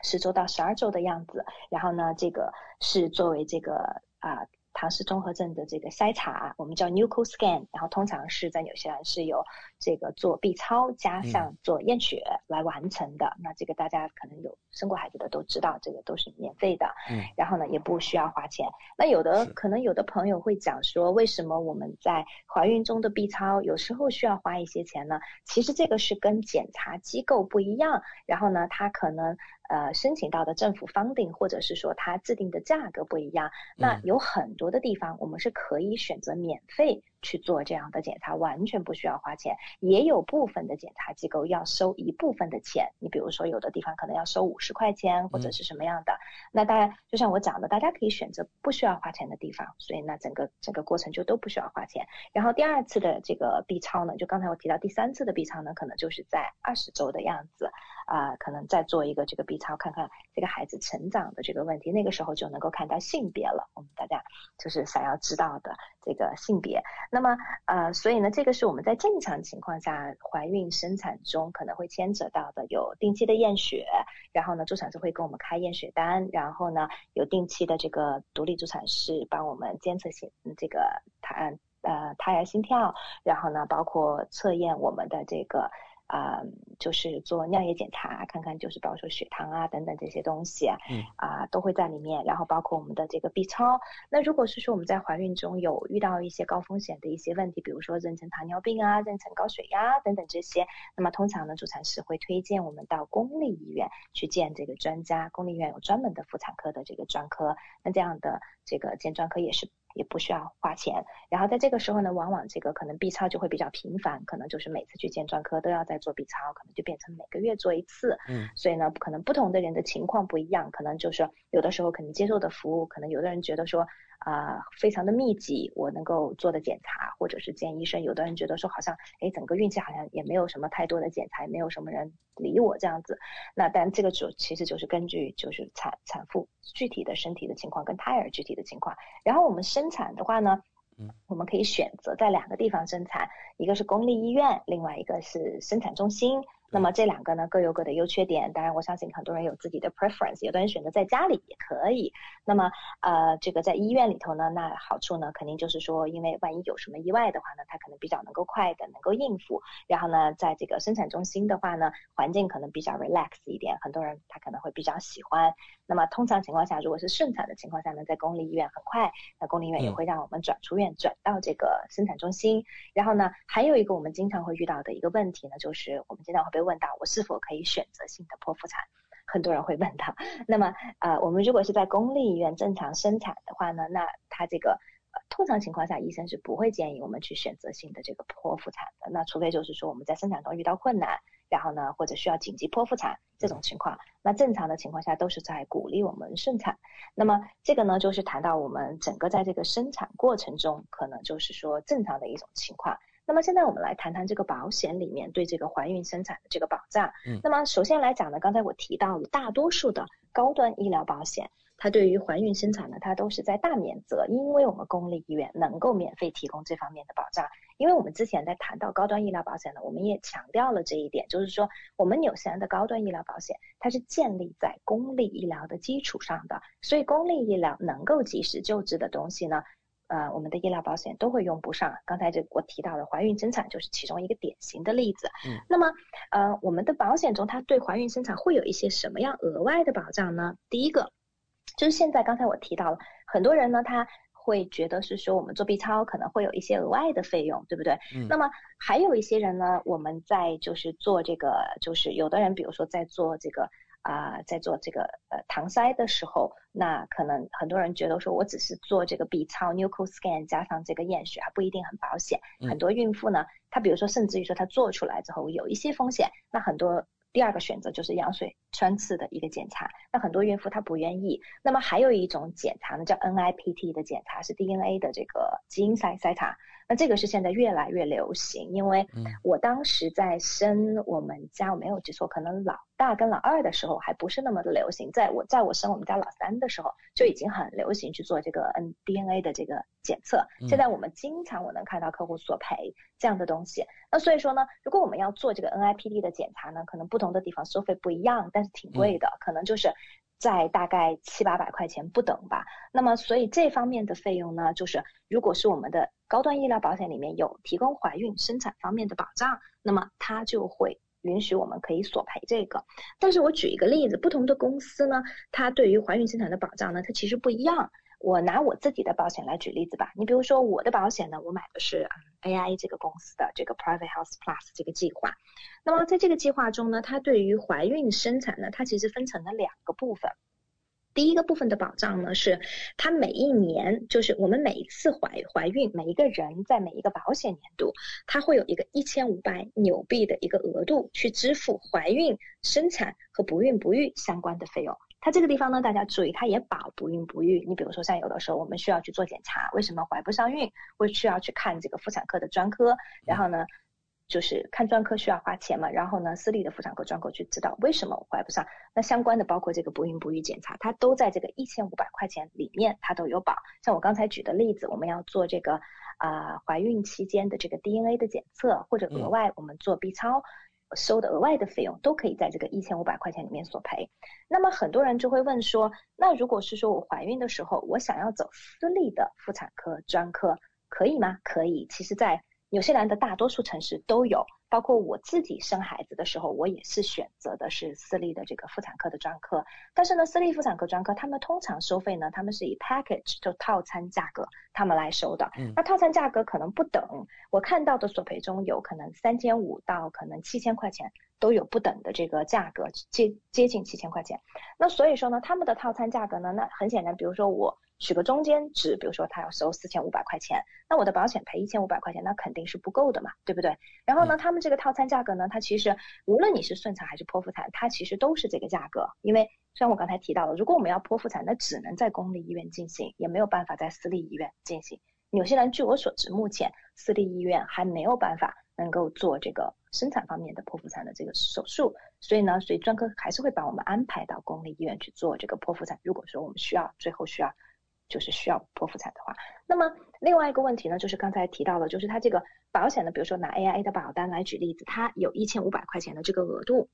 Speaker 6: 十周到十二周的样子，然后呢，这个是作为这个啊。唐氏综合症的这个筛查，我们叫 Nuco Scan，然后通常是在纽西兰是由这个做 B 超加上做验血来完成的。那这个大家可能有生过孩子的都知道，这个都是免费的。嗯。然后呢，也不需要花钱。那有的可能有的朋友会讲说，为什么我们在怀孕中的 B 超有时候需要花一些钱呢？其实这个是跟检查机构不一样，然后呢，它可能。呃，申请到的政府 funding，或者是说它制定的价格不一样，那有很多的地方我们是可以选择免费。去做这样的检查完全不需要花钱，也有部分的检查机构要收一部分的钱。你比如说有的地方可能要收五十块钱或者是什么样的。那当然，就像我讲的，大家可以选择不需要花钱的地方，所以那整个整个过程就都不需要花钱。然后第二次的这个 B 超呢，就刚才我提到第三次的 B 超呢，可能就是在二十周的样子啊，可能再做一个这个 B 超，看看这个孩子成长的这个问题，那个时候就能够看到性别了。我们大家就是想要知道的这个性别。那么，呃，所以呢，这个是我们在正常情况下怀孕生产中可能会牵扯到的，有定期的验血，然后呢，助产士会给我们开验血单，然后呢，有定期的这个独立助产士帮我们监测心这个胎呃胎儿心跳，然后呢，包括测验我们的这个。啊，就是做尿液检查，看看就是比如说血糖啊等等这些东西，嗯，啊都会在里面。然后包括我们的这个 B 超。那如果是说我们在怀孕中有遇到一些高风险的一些问题，比如说妊娠糖尿病啊、妊娠高血压等等这些，那么通常呢，助产师会推荐我们到公立医院去见这个专家。公立医院有专门的妇产科的这个专科，那这样的这个见专科也是。也不需要花钱，然后在这个时候呢，往往这个可能 B 超就会比较频繁，可能就是每次去见专科都要再做 B 超，可能就变成每个月做一次。嗯，所以呢，可能不同的人的情况不一样，可能就是有的时候可能接受的服务，可能有的人觉得说。啊，非常的密集，我能够做的检查，或者是见医生。有的人觉得说，好像，哎，整个孕期好像也没有什么太多的检查，也没有什么人理我这样子。那但这个主其实就是根据就是产产妇具体的身体的情况跟胎儿具体的情况。然后我们生产的话呢，嗯，我们可以选择在两个地方生产，一个是公立医院，另外一个是生产中心。那么这两个呢各有各的优缺点，当然我相信很多人有自己的 preference，有的人选择在家里也可以。那么呃这个在医院里头呢，那好处呢肯定就是说，因为万一有什么意外的话呢，它可能比较能够快的能够应付。然后呢，在这个生产中心的话呢，环境可能比较 relax 一点，很多人他可能会比较喜欢。那么通常情况下，如果是顺产的情况下呢，在公立医院很快，那公立医院也会让我们转出院转到这个生产中心。然后呢，还有一个我们经常会遇到的一个问题呢，就是我们经常会被会问到我是否可以选择性的剖腹产？很多人会问到。那么呃，我们如果是在公立医院正常生产的话呢，那它这个通常情况下医生是不会建议我们去选择性的这个剖腹产的。那除非就是说我们在生产中遇到困难。然后呢，或者需要紧急剖腹产这种情况，那正常的情况下都是在鼓励我们顺产。那么这个呢，就是谈到我们整个在这个生产过程中，可能就是说正常的一种情况。那么现在我们来谈谈这个保险里面对这个怀孕生产的这个保障。
Speaker 4: 嗯。
Speaker 6: 那么首先来讲呢，刚才我提到了大多数的高端医疗保险。它对于怀孕生产呢，它都是在大免责，因为我们公立医院能够免费提供这方面的保障。因为我们之前在谈到高端医疗保险呢，我们也强调了这一点，就是说我们纽西兰的高端医疗保险，它是建立在公立医疗的基础上的，所以公立医疗能够及时救治的东西呢，呃，我们的医疗保险都会用不上。刚才这我提到的怀孕生产就是其中一个典型的例子。
Speaker 4: 嗯。
Speaker 6: 那么，呃，我们的保险中它对怀孕生产会有一些什么样额外的保障呢？第一个。就是现在，刚才我提到了，很多人呢，他会觉得是说我们做 B 超可能会有一些额外的费用，对不对？
Speaker 4: 嗯。
Speaker 6: 那么还有一些人呢，我们在就是做这个，就是有的人，比如说在做这个啊，在做这个呃搪塞的时候，那可能很多人觉得说我只是做这个 B 超 nuchal scan 加上这个验血还不一定很保险。很多孕妇呢，她比如说甚至于说她做出来之后有一些风险，那很多。第二个选择就是羊水穿刺的一个检查，那很多孕妇她不愿意。那么还有一种检查呢，叫 NIPT 的检查，是 DNA 的这个基因筛筛查。那这个是现在越来越流行，因为我当时在生我们家，我没有记错，可能老大跟老二的时候还不是那么的流行。在我在我生我们家老三的时候，就已经很流行去做这个 N DNA 的这个检测。现在我们经常我能看到客户索赔这样的东西。那所以说呢，如果我们要做这个 NIPD 的检查呢，可能不同的地方收费不一样，但是挺贵的，可能就是在大概七八百块钱不等吧。那么所以这方面的费用呢，就是如果是我们的。高端医疗保险里面有提供怀孕生产方面的保障，那么它就会允许我们可以索赔这个。但是我举一个例子，不同的公司呢，它对于怀孕生产的保障呢，它其实不一样。我拿我自己的保险来举例子吧。你比如说我的保险呢，我买的是 AI 这个公司的这个 Private Health Plus 这个计划。那么在这个计划中呢，它对于怀孕生产呢，它其实分成了两个部分。第一个部分的保障呢，是它每一年，就是我们每一次怀怀孕，每一个人在每一个保险年度，它会有一个一千五百纽币的一个额度去支付怀孕、生产和不孕不育相关的费用。它这个地方呢，大家注意，它也保不孕不育。你比如说，像有的时候我们需要去做检查，为什么怀不上孕，会需要去看这个妇产科的专科，然后呢？就是看专科需要花钱嘛，然后呢，私立的妇产科专科去知道为什么我怀不上，那相关的包括这个不孕不育检查，它都在这个一千五百块钱里面，它都有保。像我刚才举的例子，我们要做这个啊怀孕期间的这个 DNA 的检测，或者额外我们做 B 超收的额外的费用，都可以在这个一千五百块钱里面索赔。那么很多人就会问说，那如果是说我怀孕的时候，我想要走私立的妇产科专科，可以吗？可以。其实，在纽西兰的大多数城市都有，包括我自己生孩子的时候，我也是选择的是私立的这个妇产科的专科。但是呢，私立妇产科专科他们通常收费呢，他们是以 package 就套餐价格他们来收的。那套餐价格可能不等，我看到的索赔中有可能三千五到可能七千块钱都有不等的这个价格，接接近七千块钱。那所以说呢，他们的套餐价格呢，那很显然，比如说我。取个中间值，比如说他要收四千五百块钱，那我的保险赔一千五百块钱，那肯定是不够的嘛，对不对？然后呢，他们这个套餐价格呢，它其实无论你是顺产还是剖腹产，它其实都是这个价格。因为像我刚才提到了，如果我们要剖腹产，那只能在公立医院进行，也没有办法在私立医院进行。纽西兰据我所知，目前私立医院还没有办法能够做这个生产方面的剖腹产的这个手术，所以呢，所以专科还是会把我们安排到公立医院去做这个剖腹产。如果说我们需要，最后需要。就是需要剖腹产的话，那么另外一个问题呢，就是刚才提到了，就是它这个保险呢，比如说拿 AIA 的保单来举例子，它有一千五百块钱的这个额度。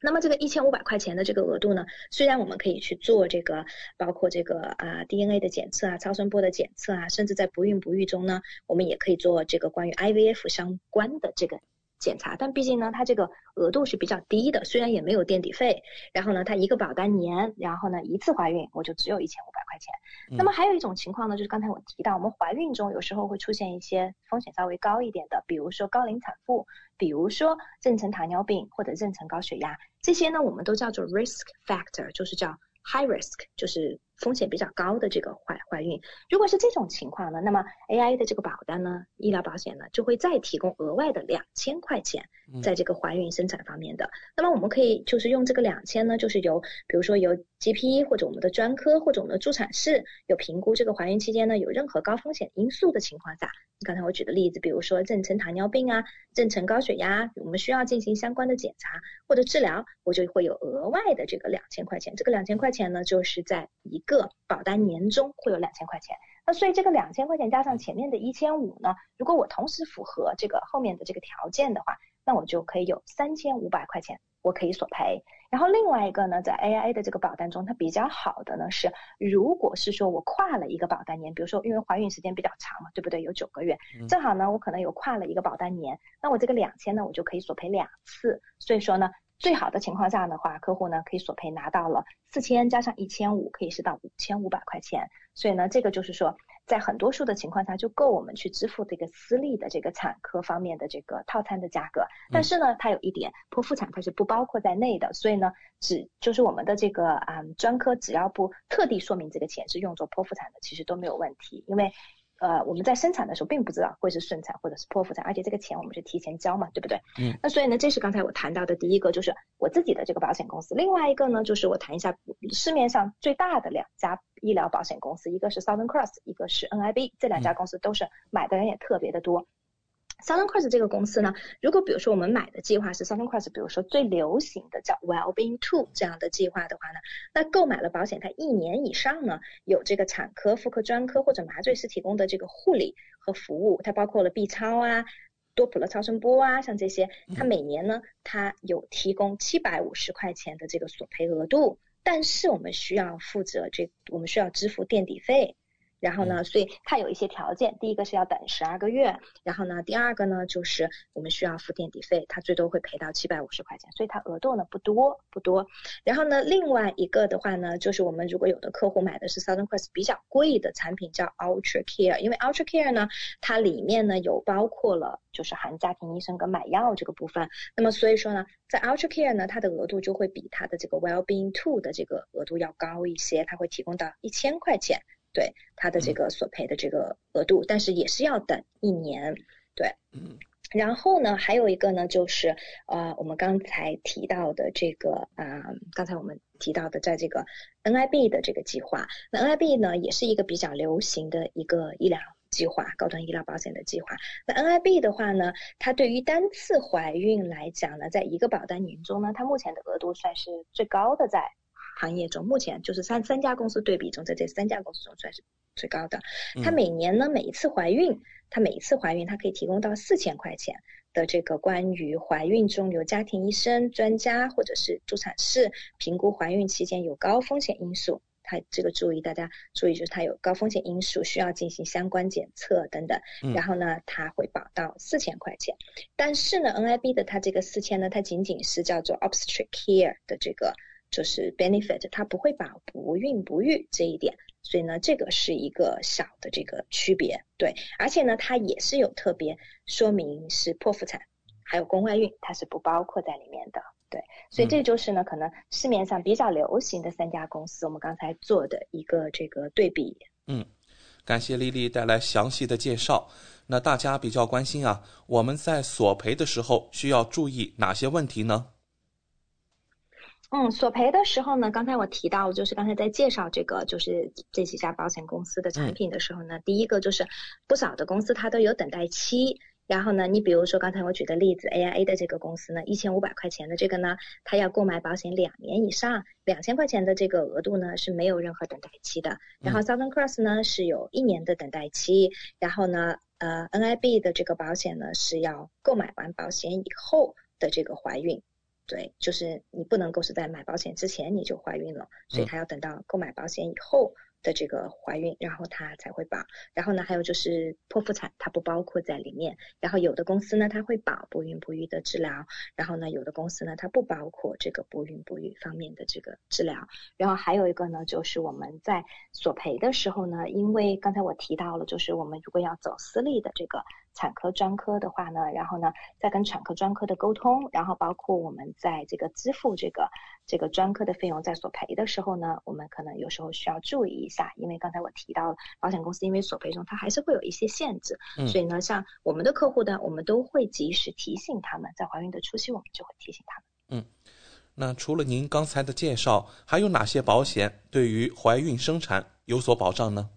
Speaker 6: 那么这个一千五百块钱的这个额度呢，虽然我们可以去做这个，包括这个啊 DNA 的检测啊、超声波的检测啊，甚至在不孕不育中呢，我们也可以做这个关于 IVF 相关的这个。检查，但毕竟呢，它这个额度是比较低的，虽然也没有垫底费，然后呢，它一个保单年，然后呢，一次怀孕我就只有一千五百块块钱。那么还有一种情况呢，就是刚才我提到，我们怀孕中有时候会出现一些风险稍微高一点的，比如说高龄产妇，比如说妊娠糖尿病或者妊娠高血压，这些呢我们都叫做 risk factor，就是叫 high risk，就是风险比较高的这个怀怀孕。如果是这种情况呢，那么 AIA 的这个保单呢，医疗保险呢就会再提供额外的两千块钱。在这个怀孕生产方面的，那么我们可以就是用这个两千呢，就是由比如说由 GP 或者我们的专科或者我们的助产士有评估这个怀孕期间呢有任何高风险因素的情况下，刚才我举的例子，比如说妊娠糖尿病啊、妊娠高血压，我们需要进行相关的检查或者治疗，我就会有额外的这个两千块钱。这个两千块钱呢，就是在一个保单年中会有两千块钱。那所以这个两千块钱加上前面的一千五呢，如果我同时符合这个后面的这个条件的话，那我就可以有三千五百块钱，我可以索赔。然后另外一个呢，在 AIA 的这个保单中，它比较好的呢是，如果是说我跨了一个保单年，比如说因为怀孕时间比较长嘛，对不对？有九个月，正好呢，我可能有跨了一个保单年，那我这个两千呢，我就可以索赔两次。所以说呢。最好的情况下的话，客户呢可以索赔拿到了四千加上一千五，可以是到五千五百块钱。所以呢，这个就是说，在很多数的情况下就够我们去支付这个私立的这个产科方面的这个套餐的价格。但是呢，它有一点剖腹产它是不包括在内的，所以呢，只就是我们的这个啊专科只要不特地说明这个钱是用作剖腹产的，其实都没有问题，因为。呃，我们在生产的时候并不知道会是顺产或者是剖腹产，而且这个钱我们是提前交嘛，对不对？
Speaker 4: 嗯。
Speaker 6: 那所以呢，这是刚才我谈到的第一个，就是我自己的这个保险公司。另外一个呢，就是我谈一下市面上最大的两家医疗保险公司，一个是 Southern Cross，一个是 NIB，这两家公司都是买的人也特别的多。Southern Cross 这个公司呢，如果比如说我们买的计划是 Southern Cross，比如说最流行的叫 Wellbeing Two 这样的计划的话呢，那购买了保险，它一年以上呢有这个产科、妇科专科或者麻醉师提供的这个护理和服务，它包括了 B 超啊、多普勒超声波啊，像这些，它每年呢它有提供七百五十块钱的这个索赔额度，但是我们需要负责这，我们需要支付垫底费。然后呢，所以它有一些条件，第一个是要等十二个月，然后呢，第二个呢就是我们需要付垫底费，它最多会赔到七百五十块钱，所以它额度呢不多不多。然后呢，另外一个的话呢，就是我们如果有的客户买的是 Southern Cross 比较贵的产品叫 Ultra Care，因为 Ultra Care 呢，它里面呢有包括了就是含家庭医生跟买药这个部分，那么所以说呢，在 Ultra Care 呢，它的额度就会比它的这个 Wellbeing Two 的这个额度要高一些，它会提供到一千块钱。对它的这个索赔的这个额度，但是也是要等一年，对，
Speaker 4: 嗯，
Speaker 6: 然后呢，还有一个呢，就是呃，我们刚才提到的这个啊，刚才我们提到的，在这个 NIB 的这个计划，那 NIB 呢，也是一个比较流行的一个医疗计划，高端医疗保险的计划。那 NIB 的话呢，它对于单次怀孕来讲呢，在一个保单年中呢，它目前的额度算是最高的，在。行业中，目前就是三三家公司对比中，在这三家公司中算是最高的。它每年呢，每一次怀孕，它每一次怀孕，它可以提供到四千块钱的这个关于怀孕中由家庭医生、专家或者是助产士评估怀孕期间有高风险因素。它这个注意大家注意，就是它有高风险因素需要进行相关检测等等。然后呢，它会保到四千块钱。但是呢，NIB 的它这个四千呢，它仅仅是叫做 obstetric care 的这个。就是 benefit，它不会把不孕不育这一点，所以呢，这个是一个小的这个区别，对，而且呢，它也是有特别说明是剖腹产，还有宫外孕，它是不包括在里面的，对，所以这就是呢，可能市面上比较流行的三家公司，我们刚才做的一个这个对比。
Speaker 4: 嗯，感谢丽丽带来详细的介绍。那大家比较关心啊，我们在索赔的时候需要注意哪些问题呢？
Speaker 6: 嗯，索赔的时候呢，刚才我提到，就是刚才在介绍这个，就是这几家保险公司的产品的时候呢，第一个就是不少的公司它都有等待期。然后呢，你比如说刚才我举的例子，AIA 的这个公司呢，一千五百块钱的这个呢，它要购买保险两年以上，两千块钱的这个额度呢是没有任何等待期的。然后 Southern Cross 呢是有一年的等待期。然后呢，呃，NIB 的这个保险呢是要购买完保险以后的这个怀孕。对，就是你不能够是在买保险之前你就怀孕了，所以他要等到购买保险以后的这个怀孕，然后他才会保。然后呢，还有就是剖腹产，它不包括在里面。然后有的公司呢，它会保不孕不育的治疗。然后呢，有的公司呢，它不包括这个不孕不育方面的这个治疗。然后还有一个呢，就是我们在索赔的时候呢，因为刚才我提到了，就是我们如果要走私立的这个。产科专科的话呢，然后呢，再跟产科专科的沟通，然后包括我们在这个支付这个这个专科的费用在索赔的时候呢，我们可能有时候需要注意一下，因为刚才我提到了保险公司因为索赔中它还是会有一些限制，所以呢，像我们的客户呢，我们都会及时提醒他们，在怀孕的初期我们就会提醒他
Speaker 4: 们。嗯，那除了您刚才的介绍，还有哪些保险对于怀孕生产有所保障呢？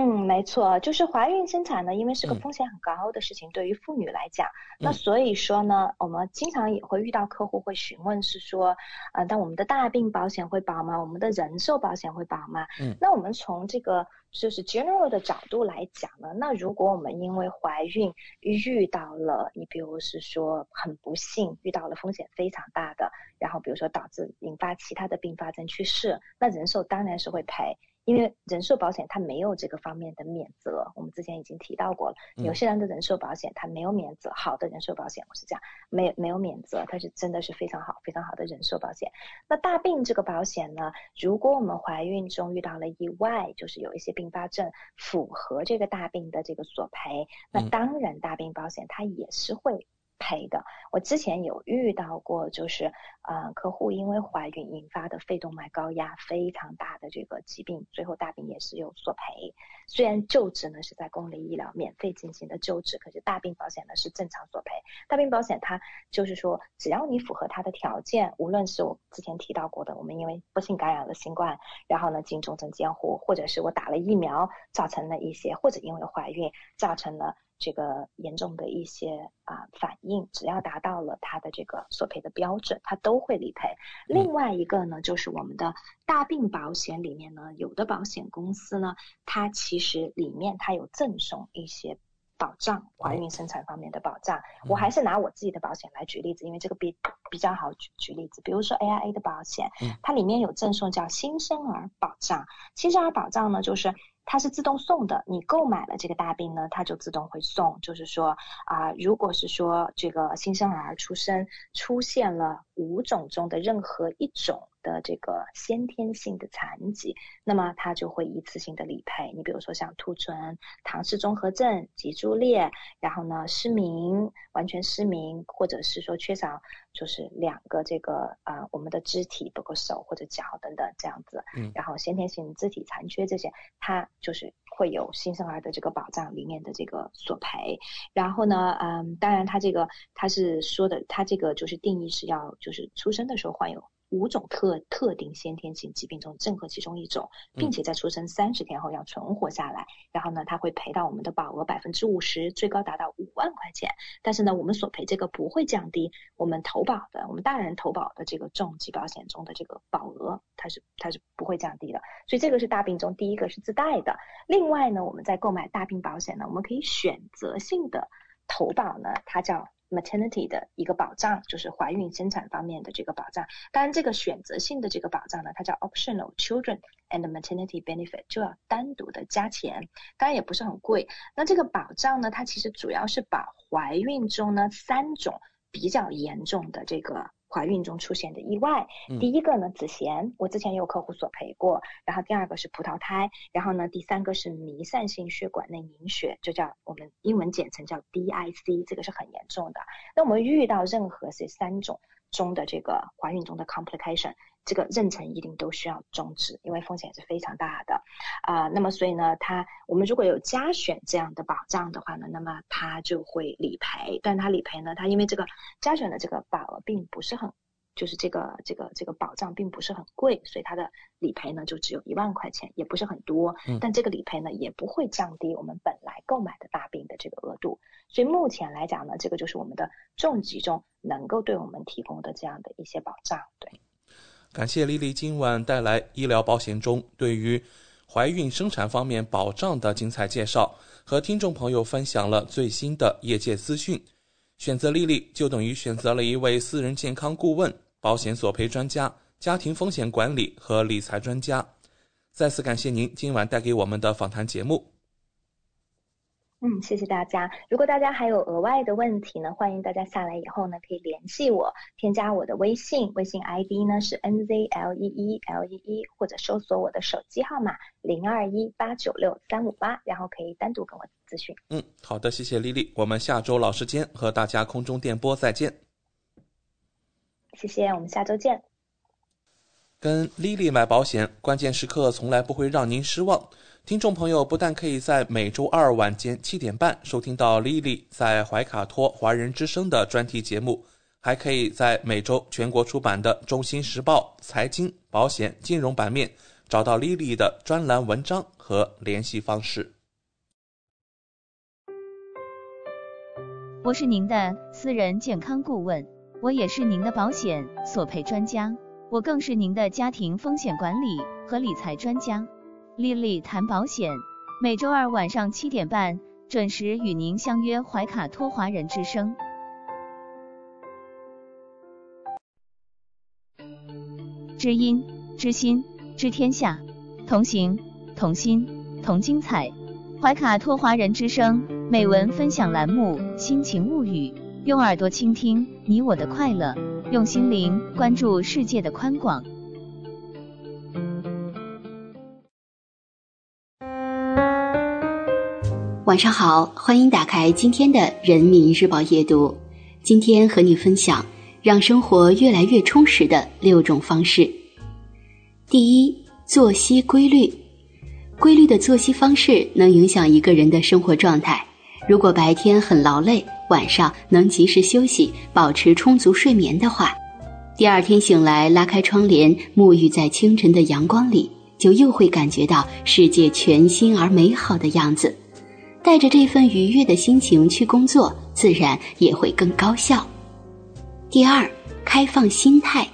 Speaker 6: 嗯，没错，就是怀孕生产呢，因为是个风险很高的事情，对于妇女来讲，那所以说呢，我们经常也会遇到客户会询问，是说，呃，但我们的大病保险会保吗？我们的人寿保险会保吗？嗯，那我们从这个就是 general 的角度来讲呢，那如果我们因为怀孕遇到了，你比如是说很不幸遇到了风险非常大的，然后比如说导致引发其他的并发症去世，那人寿当然是会赔。因为人寿保险它没有这个方面的免责，我们之前已经提到过了。有些人的人寿保险它没有免责，好的人寿保险我是这样，没没有免责，它是真的是非常好非常好的人寿保险。那大病这个保险呢，如果我们怀孕中遇到了意外，就是有一些并发症符合这个大病的这个索赔，那当然大病保险它也是会。赔的，我之前有遇到过，就是呃，客户因为怀孕引发的肺动脉高压非常大的这个疾病，最后大病也是有索赔。虽然救治呢是在公立医疗免费进行的救治，可是大病保险呢是正常索赔。大病保险它就是说，只要你符合它的条件，无论是我之前提到过的，我们因为不幸感染了新冠，然后呢进重症监护，或者是我打了疫苗造成了一些，或者因为怀孕造成了。这个严重的一些啊反应，只要达到了它的这个索赔的标准，它都会理赔。另外一个呢，就是我们的大病保险里面呢，有的保险公司呢，它其实里面它有赠送一些保障，怀孕生产方面的保障。我还是拿我自己的保险来举例子，因为这个比比较好举举例子。比如说 AIA 的保险，它里面有赠送叫新生儿保障。新生儿保障呢，就是。它是自动送的，你购买了这个大病呢，它就自动会送。就是说啊，如果是说这个新生儿出生出现了五种中的任何一种的这个先天性的残疾，那么它就会一次性的理赔。你比如说像兔唇、唐氏综合症、脊柱裂，然后呢失明、完全失明，或者是说缺少就是两个这个啊我们的肢体，包括手或者脚等等这样子，嗯，然后先天性肢体残缺这些，它。就是会有新生儿的这个保障里面的这个索赔，然后呢，嗯，当然他这个他是说的，他这个就是定义是要就是出生的时候患有。五种特特定先天性疾病中任何其中一种，并且在出生三十天后要存活下来，然后呢，他会赔到我们的保额百分之五十，最高达到五万块钱。但是呢，我们索赔这个不会降低我们投保的，我们大人投保的这个重疾保险中的这个保额，它是它是不会降低的。所以这个是大病中第一个是自带的。另外呢，我们在购买大病保险呢，我们可以选择性的投保呢，它叫。Maternity 的一个保障，就是怀孕生产方面的这个保障。当然，这个选择性的这个保障呢，它叫 optional children and maternity benefit，就要单独的加钱。当然也不是很贵。那这个保障呢，它其实主要是把怀孕中呢三种比较严重的这个。怀孕中出现的意外，第一个呢，子痫，我之前也有客户索赔过。然后第二个是葡萄胎，然后呢，第三个是弥散性血管内凝血，就叫我们英文简称叫 DIC，这个是很严重的。那我们遇到任何这三种中的这个怀孕中的 complication。这个妊娠一定都需要终止，因为风险是非常大的啊。那么所以呢，它我们如果有加选这样的保障的话呢，那么它就会理赔。但它理赔呢，它因为这个加选的这个保额并不是很，就是这个这个这个保障并不是很贵，所以它的理赔呢就只有一万块钱，也不是很多。但这个理赔呢也不会降低我们本来购买的大病的这个额度。所以目前来讲呢，这个就是我们的重疾中能够对我们提供的这样的一些保障，对。
Speaker 4: 感谢丽丽今晚带来医疗保险中对于怀孕生产方面保障的精彩介绍，和听众朋友分享了最新的业界资讯。选择丽丽就等于选择了一位私人健康顾问、保险索赔专家、家庭风险管理和理财专家。再次感谢您今晚带给我们的访谈节目。
Speaker 6: 嗯，谢谢大家。如果大家还有额外的问题呢，欢迎大家下来以后呢，可以联系我，添加我的微信，微信 ID 呢是 N Z L E E L E E，或者搜索我的手机号码零二一八九六三五八，然后可以单独跟我咨询。
Speaker 4: 嗯，好的，谢谢丽丽，我们下周老时间和大家空中电波再见。
Speaker 6: 谢谢，我们下周见。
Speaker 4: 跟丽丽买保险，关键时刻从来不会让您失望。听众朋友不但可以在每周二晚间七点半收听到莉莉在怀卡托华人之声的专题节目，还可以在每周全国出版的《中新时报》财经、保险、金融版面找到莉莉的专栏文章和联系方式。
Speaker 2: 我是您的私人健康顾问，我也是您的保险索赔专家，我更是您的家庭风险管理和理财专家。丽丽谈保险，每周二晚上七点半准时与您相约怀卡托华人之声。知音、知心、知天下，同行、同心、同精彩。怀卡托华人之声美文分享栏目《心情物语》，用耳朵倾听你我的快乐，用心灵关注世界的宽广。
Speaker 7: 晚上好，欢迎打开今天的《人民日报》夜读。今天和你分享让生活越来越充实的六种方式。第一，作息规律。规律的作息方式能影响一个人的生活状态。如果白天很劳累，晚上能及时休息，保持充足睡眠的话，第二天醒来拉开窗帘，沐浴在清晨的阳光里，就又会感觉到世界全新而美好的样子。带着这份愉悦的心情去工作，自然也会更高效。第二，开放心态。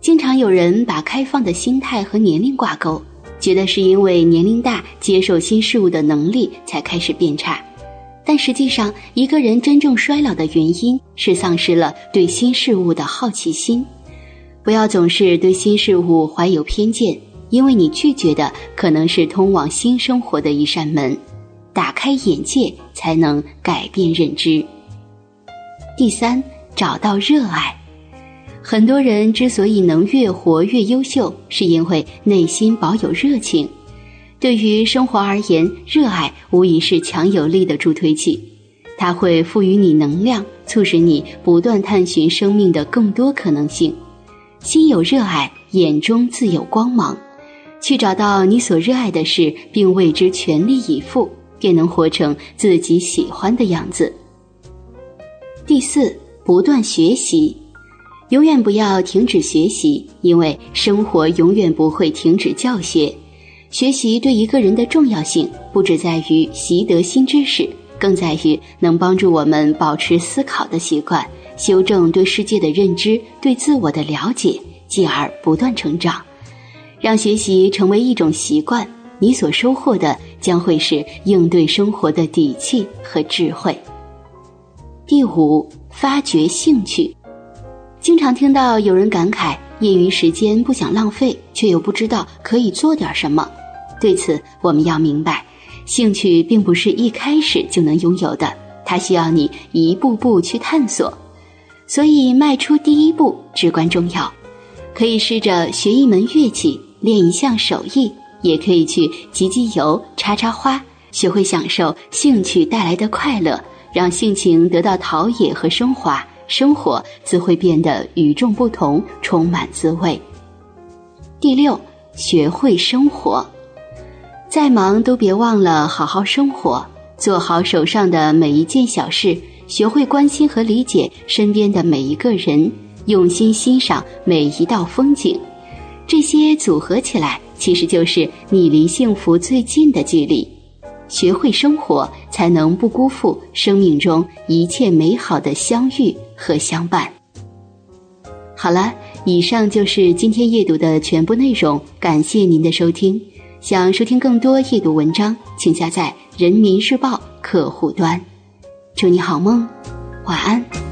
Speaker 7: 经常有人把开放的心态和年龄挂钩，觉得是因为年龄大，接受新事物的能力才开始变差。但实际上，一个人真正衰老的原因是丧失了对新事物的好奇心。不要总是对新事物怀有偏见，因为你拒绝的可能是通往新生活的一扇门。打开眼界，才能改变认知。第三，找到热爱。很多人之所以能越活越优秀，是因为内心保有热情。对于生活而言，热爱无疑是强有力的助推器，它会赋予你能量，促使你不断探寻生命的更多可能性。心有热爱，眼中自有光芒。去找到你所热爱的事，并为之全力以赴。便能活成自己喜欢的样子。第四，不断学习，永远不要停止学习，因为生活永远不会停止教学。学习对一个人的重要性，不只在于习得新知识，更在于能帮助我们保持思考的习惯，修正对世界的认知，对自我的了解，继而不断成长，让学习成为一种习惯。你所收获的将会是应对生活的底气和智慧。第五，发掘兴趣。经常听到有人感慨，业余时间不想浪费，却又不知道可以做点什么。对此，我们要明白，兴趣并不是一开始就能拥有的，它需要你一步步去探索。所以，迈出第一步至关重要。可以试着学一门乐器，练一项手艺。也可以去集集邮、插插花，学会享受兴趣带来的快乐，让性情得到陶冶和升华，生活自会变得与众不同，充满滋味。第六，学会生活，再忙都别忘了好好生活，做好手上的每一件小事，学会关心和理解身边的每一个人，用心欣赏每一道风景，这些组合起来。其实就是你离幸福最近的距离，学会生活，才能不辜负生命中一切美好的相遇和相伴。好了，以上就是今天阅读的全部内容，感谢您的收听。想收听更多阅读文章，请下载人民日报客户端。祝你好梦，晚安。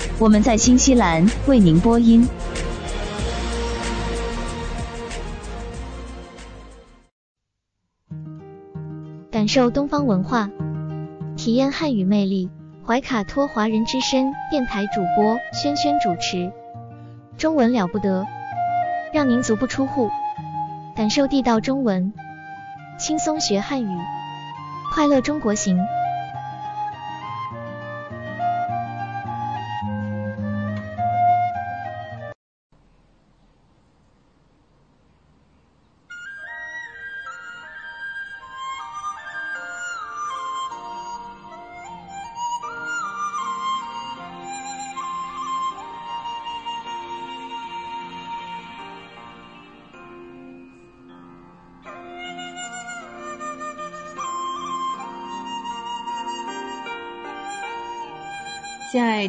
Speaker 2: 我们在新西兰为您播音。
Speaker 8: 感受东方文化，体验汉语魅力。怀卡托华人之声电台主播轩轩主持，中文了不得，让您足不出户，感受地道中文，轻松学汉语，快乐中国行。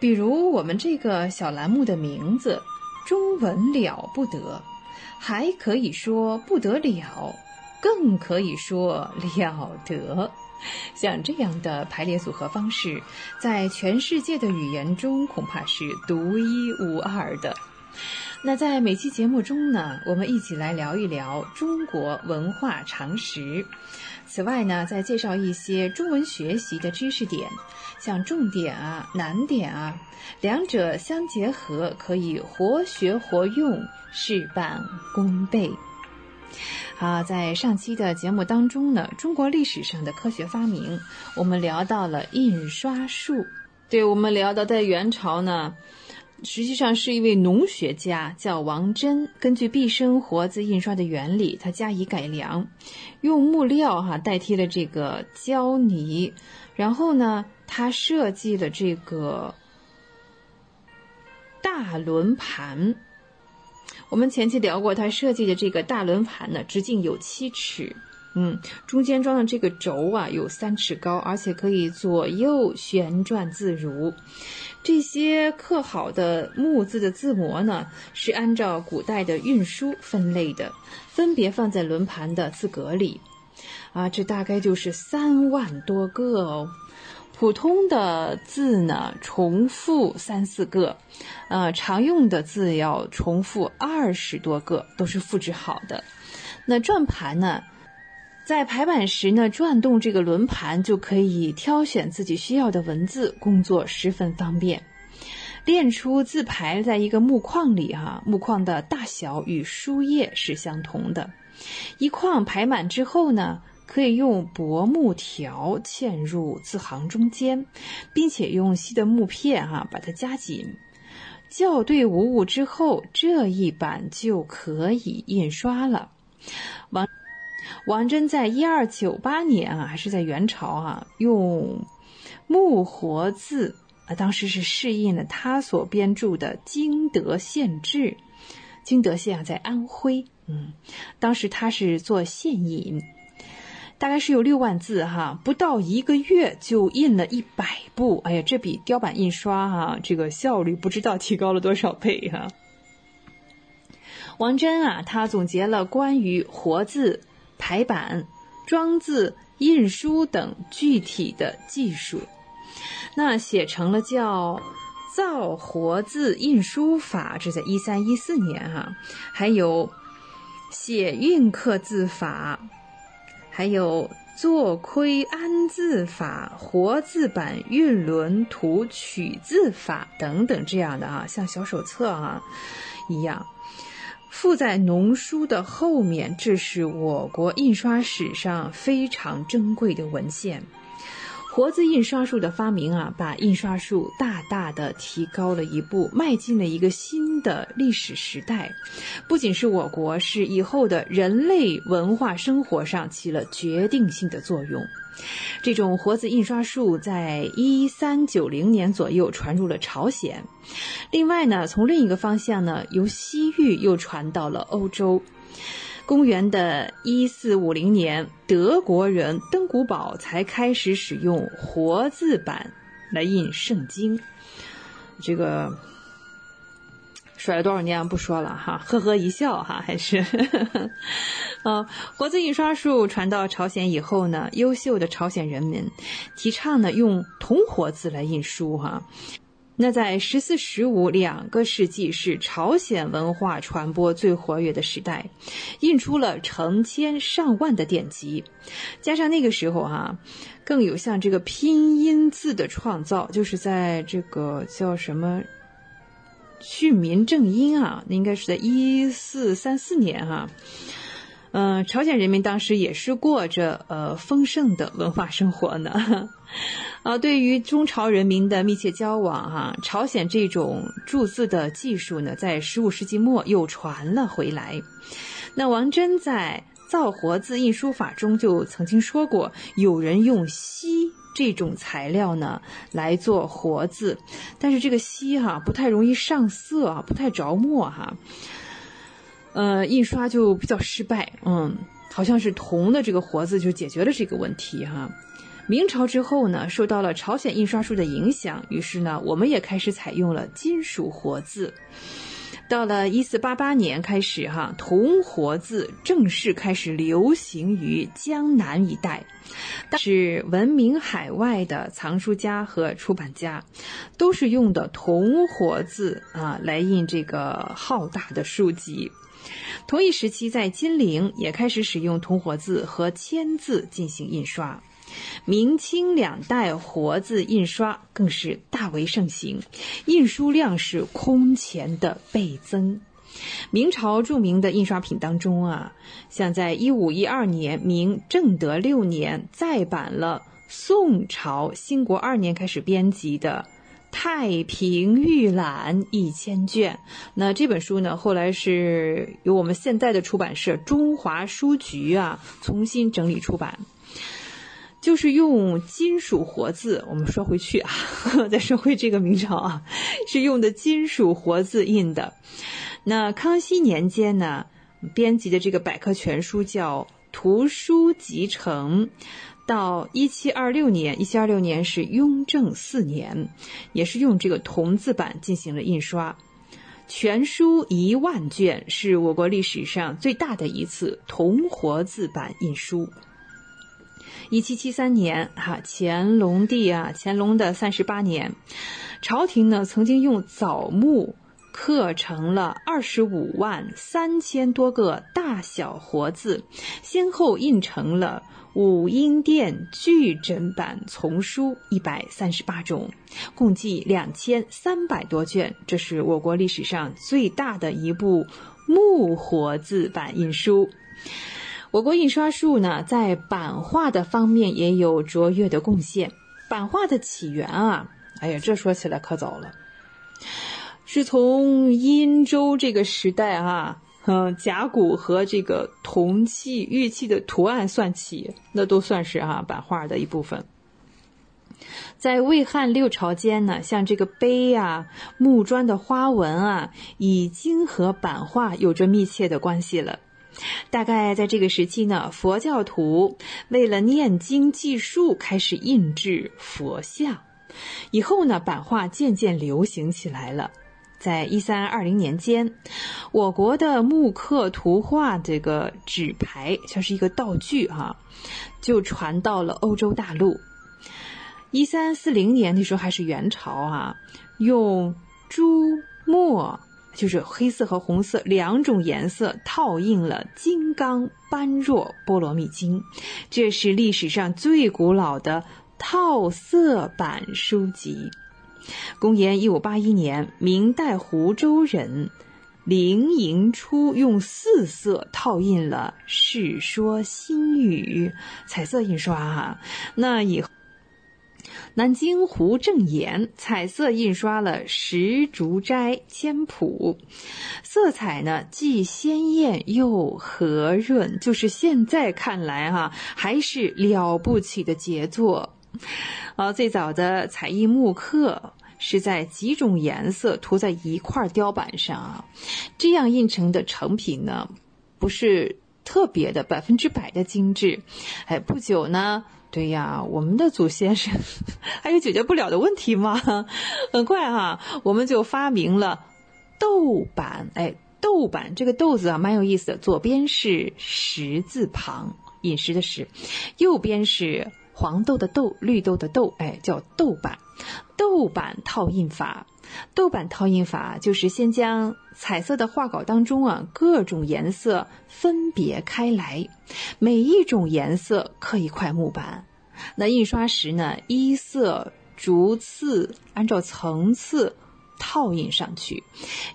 Speaker 9: 比如我们这个小栏目的名字“中文了不得”，还可以说不得了，更可以说了得。像这样的排列组合方式，在全世界的语言中恐怕是独一无二的。那在每期节目中呢，我们一起来聊一聊中国文化常识。此外呢，再介绍一些中文学习的知识点。像重点啊、难点啊，两者相结合，可以活学活用，事半功倍。好，在上期的节目当中呢，中国历史上的科学发明，我们聊到了印刷术。对，我们聊到在元朝呢，实际上是一位农学家叫王真，根据毕生活字印刷的原理，他加以改良，用木料哈代替了这个胶泥，然后呢。他设计的这个大轮盘。我们前期聊过，他设计的这个大轮盘呢，直径有七尺，嗯，中间装的这个轴啊有三尺高，而且可以左右旋转自如。这些刻好的木字的字模呢，是按照古代的运输分类的，分别放在轮盘的字格里。啊，这大概就是三万多个哦。普通的字呢，重复三四个，呃，常用的字要重复二十多个，都是复制好的。那转盘呢，在排版时呢，转动这个轮盘就可以挑选自己需要的文字，工作十分方便。练出字排在一个木框里哈，木框的大小与书页是相同的。一框排满之后呢。可以用薄木条嵌入字行中间，并且用细的木片哈把它夹紧，校对无误之后，这一版就可以印刷了。王王真在一二九八年啊，还是在元朝啊，用木活字啊，当时是试印了他所编著的《经德县志》。经德县啊，在安徽，嗯，当时他是做县尹。大概是有六万字哈，不到一个月就印了一百部。哎呀，这比雕版印刷哈，这个效率不知道提高了多少倍哈。王真啊，他总结了关于活字、排版、装字、印书等具体的技术，那写成了叫《造活字印书法》，这在一三一四年哈，还有写运刻字法。还有坐窥安字法、活字版运轮图取字法等等这样的啊，像小手册啊一样。附在农书的后面，这是我国印刷史上非常珍贵的文献。活字印刷术的发明啊，把印刷术大大的提高了一步，迈进了一个新的历史时代。不仅是我国，是以后的人类文化生活上起了决定性的作用。这种活字印刷术在一三九零年左右传入了朝鲜。另外呢，从另一个方向呢，由西域又传到了欧洲。公元的一四五零年，德国人登古堡才开始使用活字版来印圣经。这个甩了多少年不说了哈，呵呵一笑哈，还是，呃，活字印刷术传到朝鲜以后呢，优秀的朝鲜人民提倡呢用铜活字来印书哈。那在十四、十五两个世纪是朝鲜文化传播最活跃的时代，印出了成千上万的典籍，加上那个时候哈，更有像这个拼音字的创造，就是在这个叫什么训民正音啊，那应该是在一四三四年哈。嗯，朝鲜人民当时也是过着呃丰盛的文化生活呢。啊，对于中朝人民的密切交往，哈，朝鲜这种铸字的技术呢，在十五世纪末又传了回来。那王真在《造活字印书法》中就曾经说过，有人用锡这种材料呢来做活字，但是这个锡哈不太容易上色啊，不太着墨哈。呃，印刷就比较失败，嗯，好像是铜的这个活字就解决了这个问题哈。明朝之后呢，受到了朝鲜印刷术的影响，于是呢，我们也开始采用了金属活字。到了一四八八年开始哈，铜活字正式开始流行于江南一带，是闻名海外的藏书家和出版家，都是用的铜活字啊来印这个浩大的书籍。同一时期，在金陵也开始使用铜活字和铅字进行印刷。明清两代活字印刷更是大为盛行，印书量是空前的倍增。明朝著名的印刷品当中啊，像在一五一二年，明正德六年再版了宋朝兴国二年开始编辑的。太平御览一千卷，那这本书呢，后来是由我们现在的出版社中华书局啊重新整理出版，就是用金属活字。我们说回去啊，再说回这个明朝啊，是用的金属活字印的。那康熙年间呢，编辑的这个百科全书叫《图书集成》。到一七二六年，一七二六年是雍正四年，也是用这个铜字版进行了印刷，全书一万卷，是我国历史上最大的一次铜活字版印书。一七七三年，哈，乾隆帝啊，乾隆的三十八年，朝廷呢曾经用枣木刻成了二十五万三千多个大小活字，先后印成了。五音殿巨珍版丛书一百三十八种，共计两千三百多卷，这是我国历史上最大的一部木活字版印书。我国印刷术呢，在版画的方面也有卓越的贡献。版画的起源啊，哎呀，这说起来可早了，是从殷周这个时代啊。嗯，甲骨和这个铜器、玉器的图案算起，那都算是啊版画的一部分。在魏汉六朝间呢，像这个碑呀、木砖的花纹啊，已经和版画有着密切的关系了。大概在这个时期呢，佛教徒为了念经记术，开始印制佛像，以后呢，版画渐渐流行起来了。在一三二零年间，我国的木刻图画这个纸牌像是一个道具哈，就传到了欧洲大陆。一三四零年那时候还是元朝啊，用朱墨就是黑色和红色两种颜色套印了《金刚般若波罗蜜经》，这是历史上最古老的套色版书籍。公元一五八一年，明代湖州人灵吟出用四色套印了《世说新语》彩色印刷哈。那以。南京胡正言彩色印刷了《石竹斋千谱》，色彩呢既鲜艳又和润，就是现在看来哈还是了不起的杰作。啊，最早的彩印木刻是在几种颜色涂在一块雕板上啊，这样印成的成品呢，不是特别的百分之百的精致。哎，不久呢。对呀，我们的祖先是 还有解决不了的问题吗？很快哈，我们就发明了豆板。哎，豆板这个豆字啊，蛮有意思的。左边是十字旁，饮食的食；右边是黄豆的豆，绿豆的豆。哎，叫豆板。豆板套印法。豆板套印法就是先将彩色的画稿当中啊各种颜色分别开来，每一种颜色刻一块木板，那印刷时呢依色逐次按照层次套印上去，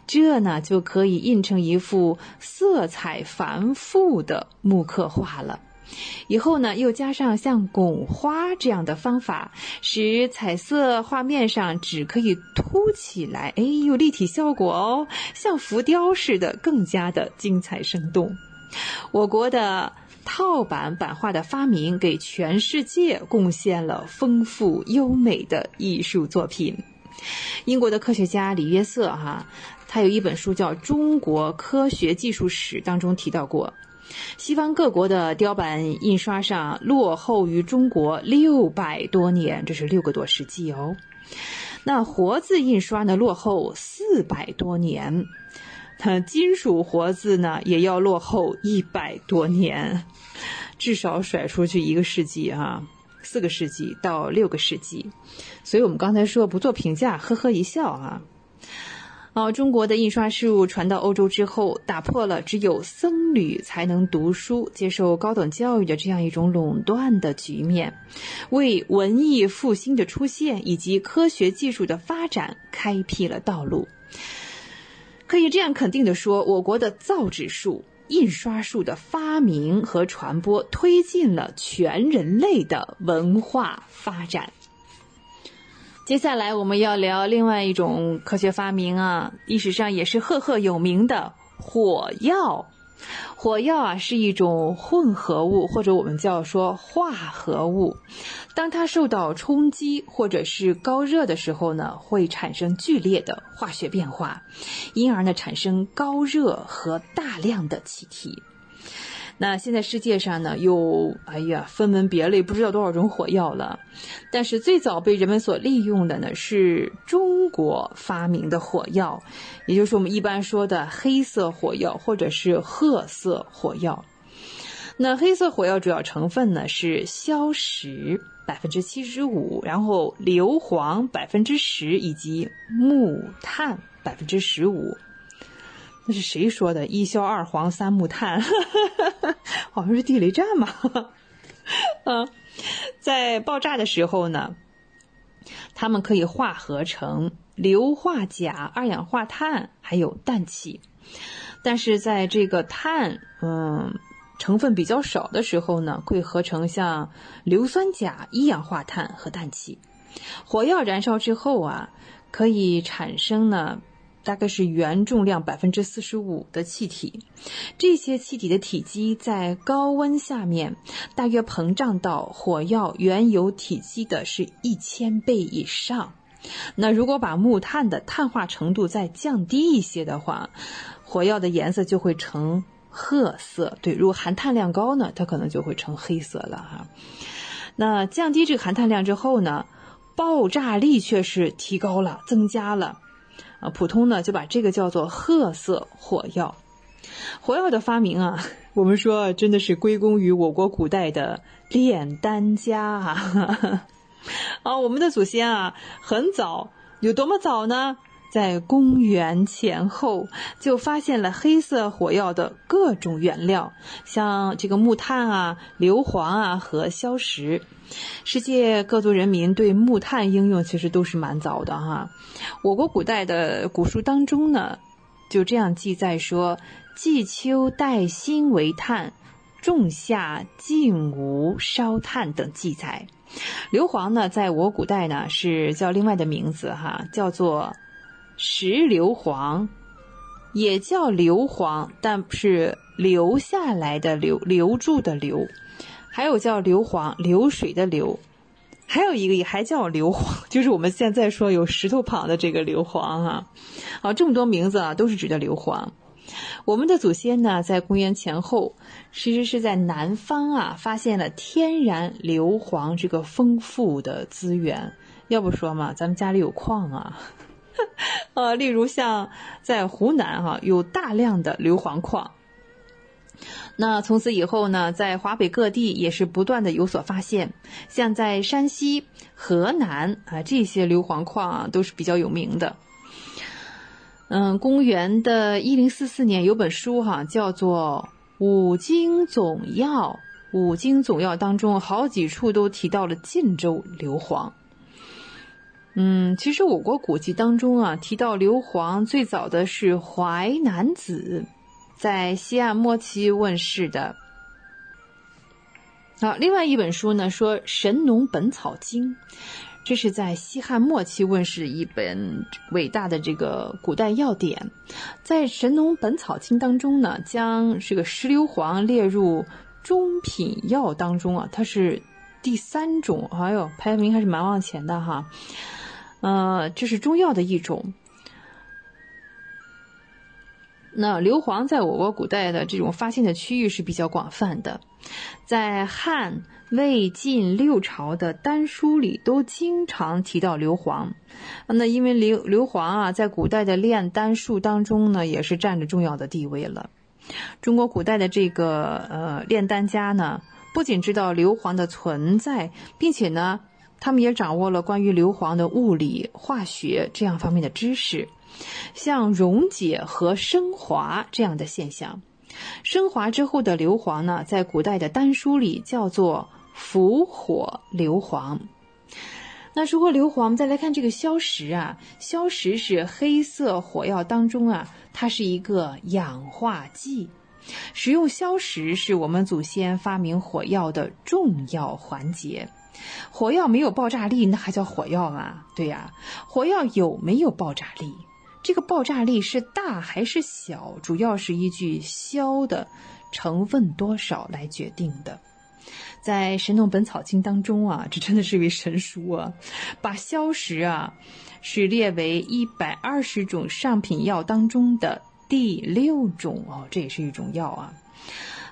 Speaker 9: 这呢就可以印成一幅色彩繁复的木刻画了。以后呢，又加上像拱花这样的方法，使彩色画面上纸可以凸起来，哎，有立体效果哦，像浮雕似的，更加的精彩生动。我国的套版版画的发明，给全世界贡献了丰富优美的艺术作品。英国的科学家李约瑟哈，他有一本书叫《中国科学技术史》，当中提到过。西方各国的雕版印刷上落后于中国六百多年，这是六个多世纪哦。那活字印刷呢，落后四百多年。它金属活字呢，也要落后一百多年，至少甩出去一个世纪啊，四个世纪到六个世纪。所以我们刚才说不做评价，呵呵一笑啊。哦，中国的印刷事物传到欧洲之后，打破了只有僧侣才能读书、接受高等教育的这样一种垄断的局面，为文艺复兴的出现以及科学技术的发展开辟了道路。可以这样肯定的说，我国的造纸术、印刷术的发明和传播，推进了全人类的文化发展。接下来我们要聊另外一种科学发明啊，历史上也是赫赫有名的火药。火药啊是一种混合物，或者我们叫说化合物。当它受到冲击或者是高热的时候呢，会产生剧烈的化学变化，因而呢产生高热和大量的气体。那现在世界上呢，有哎呀分门别类不知道多少种火药了，但是最早被人们所利用的呢是中国发明的火药，也就是我们一般说的黑色火药或者是褐色火药。那黑色火药主要成分呢是硝石百分之七十五，然后硫磺百分之十以及木炭百分之十五。那是谁说的？一硝二黄三木炭，好像是地雷战嘛。啊，在爆炸的时候呢，它们可以化合成硫化钾、二氧化碳还有氮气。但是在这个碳嗯成分比较少的时候呢，会合成像硫酸钾、一氧化碳和氮气。火药燃烧之后啊，可以产生呢。大概是原重量百分之四十五的气体，这些气体的体积在高温下面大约膨胀到火药原有体积的是一千倍以上。那如果把木炭的碳化程度再降低一些的话，火药的颜色就会呈褐色。对，如果含碳量高呢，它可能就会成黑色了哈。那降低这个含碳量之后呢，爆炸力却是提高了，增加了。啊，普通呢就把这个叫做褐色火药。火药的发明啊，我们说真的是归功于我国古代的炼丹家啊。啊，我们的祖先啊，很早，有多么早呢？在公元前后就发现了黑色火药的各种原料，像这个木炭啊、硫磺啊和硝石。世界各族人民对木炭应用其实都是蛮早的哈。我国古代的古书当中呢，就这样记载说：“季秋带薪为炭，仲夏竟无烧炭等记载。”硫磺呢，在我古代呢是叫另外的名字哈，叫做石硫磺，也叫硫磺，但是留下来的留留住的留，还有叫硫磺，流水的流，还有一个也还叫硫磺，就是我们现在说有石头旁的这个硫磺哈。好，这么多名字啊，都是指的硫磺。我们的祖先呢，在公元前后，其实是在南方啊，发现了天然硫磺这个丰富的资源。要不说嘛，咱们家里有矿啊，呃，例如像在湖南哈，有大量的硫磺矿。那从此以后呢，在华北各地也是不断的有所发现，像在山西、河南啊，这些硫磺矿啊，都是比较有名的。嗯，公元的一零四四年有本书哈，叫做《五经总要》。《五经总要》当中好几处都提到了晋州硫磺。嗯，其实我国古籍当中啊，提到硫磺最早的是《淮南子》，在西汉末期问世的。好，另外一本书呢，说《神农本草经》。这是在西汉末期问世一本伟大的这个古代药典，在《神农本草经》当中呢，将这个石硫磺列入中品药当中啊，它是第三种，哎呦，排名还是蛮往前的哈。呃，这是中药的一种。那硫磺在我国古代的这种发现的区域是比较广泛的，在汉。魏晋六朝的丹书里都经常提到硫磺，那因为硫硫磺啊，在古代的炼丹术当中呢，也是占着重要的地位了。中国古代的这个呃炼丹家呢，不仅知道硫磺的存在，并且呢，他们也掌握了关于硫磺的物理、化学这样方面的知识，像溶解和升华这样的现象。升华之后的硫磺呢，在古代的丹书里叫做。伏火硫磺。那说过硫磺，我们再来看这个硝石啊，硝石是黑色火药当中啊，它是一个氧化剂。使用硝石是我们祖先发明火药的重要环节。火药没有爆炸力，那还叫火药吗？对呀，火药有没有爆炸力？这个爆炸力是大还是小，主要是依据硝的成分多少来决定的。在《神农本草经》当中啊，这真的是一位神书啊，把硝石啊是列为一百二十种上品药当中的第六种哦，这也是一种药啊。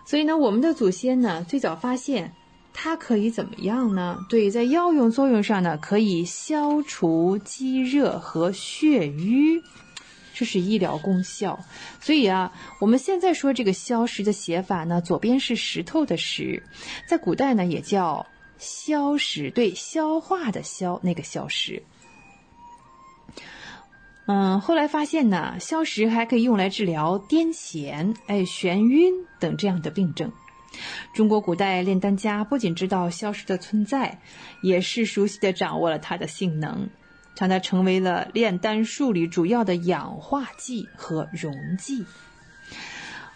Speaker 9: 所以呢，我们的祖先呢最早发现它可以怎么样呢？对，在药用作用上呢，可以消除积热和血瘀。这是医疗功效，所以啊，我们现在说这个消石的写法呢，左边是石头的石，在古代呢也叫消石，对，消化的消那个消石。嗯，后来发现呢，消石还可以用来治疗癫痫、哎眩晕等这样的病症。中国古代炼丹家不仅知道硝石的存在，也是熟悉的掌握了它的性能。让它成为了炼丹术里主要的氧化剂和溶剂。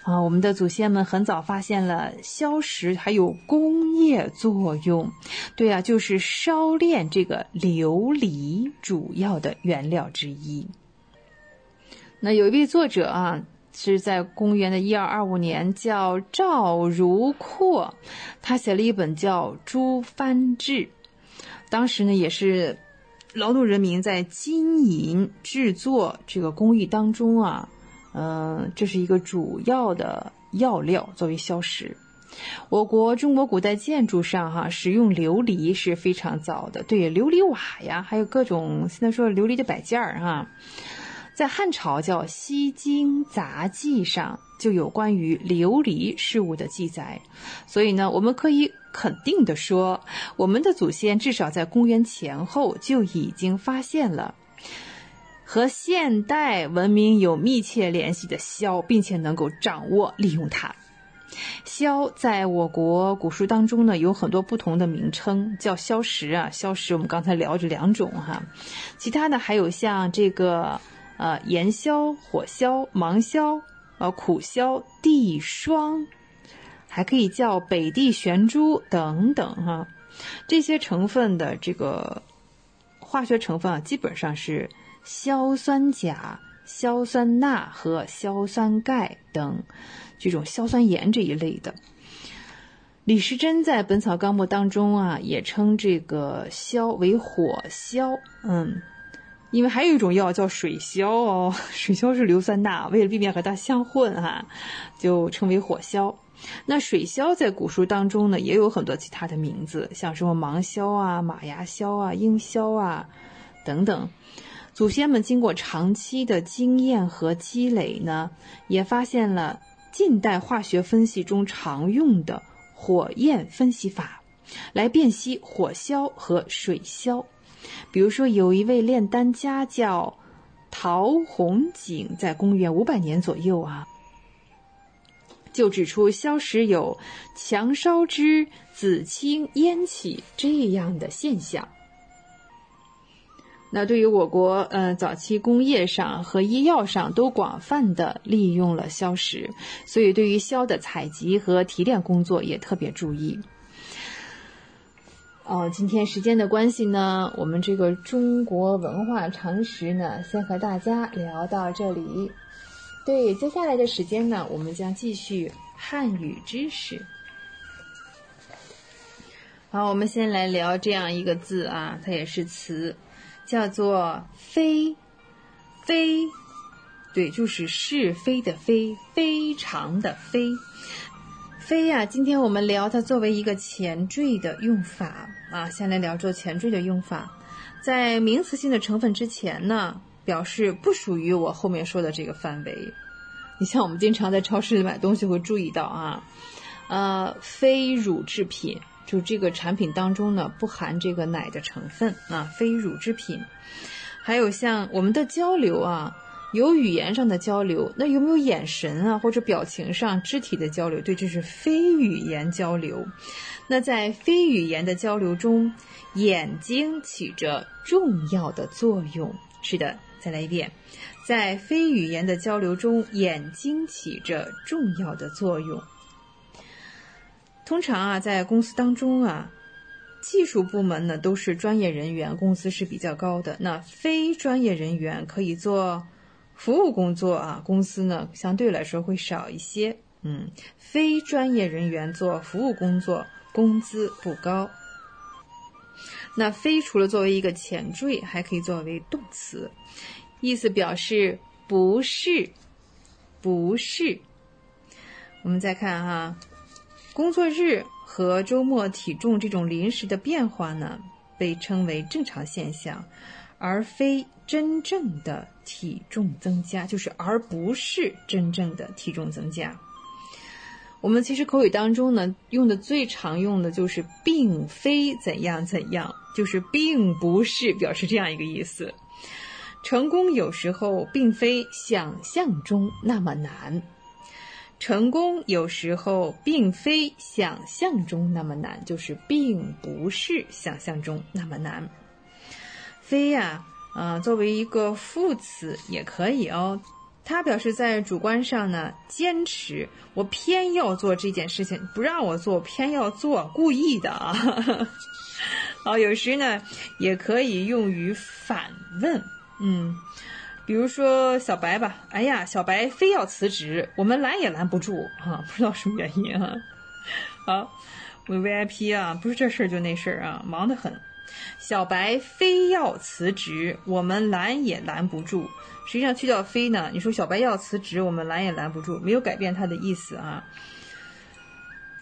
Speaker 9: 啊，我们的祖先们很早发现了硝石还有工业作用。对啊，就是烧炼这个琉璃主要的原料之一。那有一位作者啊，是在公元的一二二五年，叫赵如阔，他写了一本叫《诸藩志》，当时呢也是。劳动人民在金银制作这个工艺当中啊，嗯，这是一个主要的药料作为硝石。我国中国古代建筑上哈使用琉璃是非常早的，对，琉璃瓦呀，还有各种现在说琉璃的摆件儿哈，在汉朝叫《西京杂记》上就有关于琉璃事物的记载，所以呢，我们可以。肯定的说，我们的祖先至少在公元前后就已经发现了和现代文明有密切联系的硝，并且能够掌握利用它。硝在我国古书当中呢有很多不同的名称，叫硝石啊，硝石我们刚才聊这两种哈，其他的还有像这个啊炎消、火消、芒消、啊苦消、地霜，还可以叫北地玄珠等等哈。这些成分的这个化学成分啊，基本上是硝酸钾、硝酸钠和硝酸钙等这种硝酸盐这一类的。李时珍在《本草纲目》当中啊，也称这个硝为火硝，嗯，因为还有一种药叫水硝哦，水硝是硫酸钠，为了避免和它相混哈，就称为火硝。那水硝在古书当中呢，也有很多其他的名字，像什么芒硝啊、马牙硝啊、鹰硝啊等等。祖先们经过长期的经验和积累呢，也发现了近代化学分析中常用的。火焰分析法来辨析火硝和水硝。比如说，有一位炼丹家叫陶弘景，在公元五百年左右啊，就指出硝石有强烧之紫青烟起这样的现象。那对于我国，呃，早期工业上和医药上都广泛的利用了硝石，所以对于硝的采集和提炼工作也特别注意。哦，今天时间的关系呢，我们这个中国文化常识呢，先和大家聊到这里。对，接下来的时间呢，我们将继续汉语知识。好，我们先来聊这样一个字啊，它也是词。叫做非，非，对，就是是非的非，非常的非，非呀。今天我们聊它作为一个前缀的用法啊，先来聊做前缀的用法，在名词性的成分之前呢，表示不属于我后面说的这个范围。你像我们经常在超市里买东西会注意到啊，呃，非乳制品。就这个产品当中呢，不含这个奶的成分啊，非乳制品。还有像我们的交流啊，有语言上的交流，那有没有眼神啊或者表情上肢体的交流？对，这是非语言交流。那在非语言的交流中，眼睛起着重要的作用。是的，再来一遍，在非语言的交流中，眼睛起着重要的作用。通常啊，在公司当中啊，技术部门呢都是专业人员，工资是比较高的。那非专业人员可以做服务工作啊，公司呢相对来说会少一些。嗯，非专业人员做服务工作，工资不高。那非除了作为一个前缀，还可以作为动词，意思表示不是，不是。我们再看哈。工作日和周末体重这种临时的变化呢，被称为正常现象，而非真正的体重增加，就是而不是真正的体重增加。我们其实口语当中呢，用的最常用的就是并非怎样怎样，就是并不是表示这样一个意思。成功有时候并非想象中那么难。成功有时候并非想象中那么难，就是并不是想象中那么难。非呀，作为一个副词也可以哦。它表示在主观上呢，坚持我偏要做这件事情，不让我做，偏要做，故意的啊。好，有时呢也可以用于反问，嗯。比如说小白吧，哎呀，小白非要辞职，我们拦也拦不住啊，不知道什么原因啊。好，我 VIP 啊，不是这事儿就那事儿啊，忙得很。小白非要辞职，我们拦也拦不住。实际上去掉非呢，你说小白要辞职，我们拦也拦不住，没有改变他的意思啊。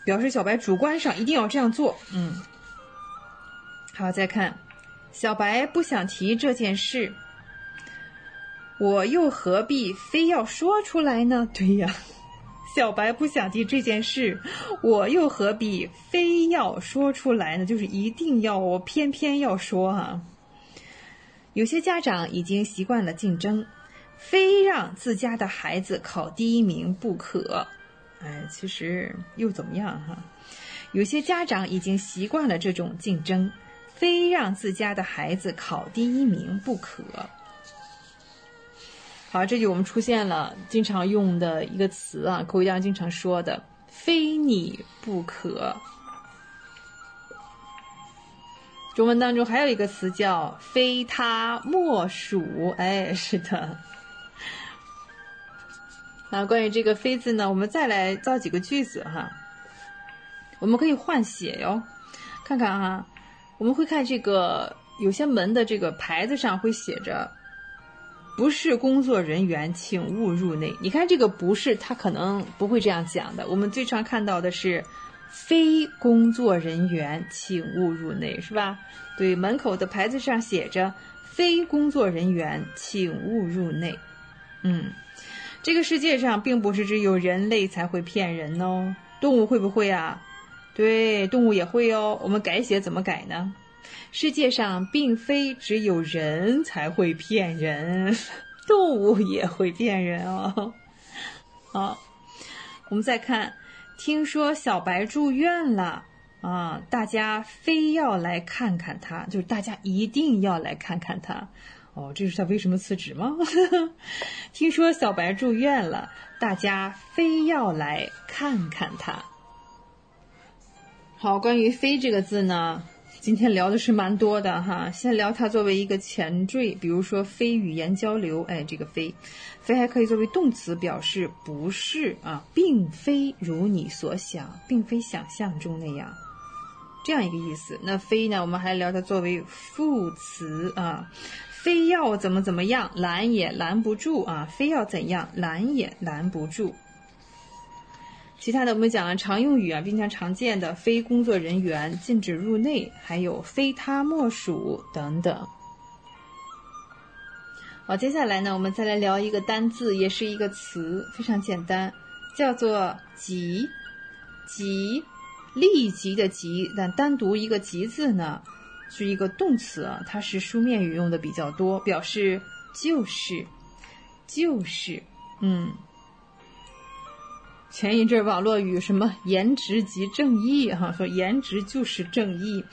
Speaker 9: 表示小白主观上一定要这样做。嗯，好，再看，小白不想提这件事。我又何必非要说出来呢？对呀，小白不想提这件事，我又何必非要说出来呢？就是一定要我偏偏要说啊。有些家长已经习惯了竞争，非让自家的孩子考第一名不可。哎，其实又怎么样哈？有些家长已经习惯了这种竞争，非让自家的孩子考第一名不可。好，这就我们出现了经常用的一个词啊，口语上经常说的“非你不可”。中文当中还有一个词叫“非他莫属”。哎，是的。那关于这个“非”字呢，我们再来造几个句子哈。我们可以换写哟，看看哈，我们会看这个有些门的这个牌子上会写着。不是工作人员，请勿入内。你看这个不是，他可能不会这样讲的。我们最常看到的是，非工作人员，请勿入内，是吧？对，门口的牌子上写着非工作人员，请勿入内。嗯，这个世界上并不是只有人类才会骗人哦，动物会不会啊？对，动物也会哦。我们改写怎么改呢？世界上并非只有人才会骗人，动物也会骗人哦。好，我们再看，听说小白住院了啊，大家非要来看看他，就是大家一定要来看看他。哦，这是他为什么辞职吗？听说小白住院了，大家非要来看看他。好，关于“非”这个字呢？今天聊的是蛮多的哈，先聊它作为一个前缀，比如说非语言交流，哎，这个非，非还可以作为动词，表示不是啊，并非如你所想，并非想象中那样，这样一个意思。那非呢，我们还聊它作为副词啊，非要怎么怎么样，拦也拦不住啊，非要怎样，拦也拦不住。其他的我们讲了常用语啊，并且常见的非工作人员禁止入内，还有非他莫属等等。好，接下来呢，我们再来聊一个单字，也是一个词，非常简单，叫做“急”。急，立即的“急”，但单独一个“急”字呢，是一个动词啊，它是书面语用的比较多，表示就是，就是，嗯。前一阵网络语什么颜值即正义哈，说颜值就是正义，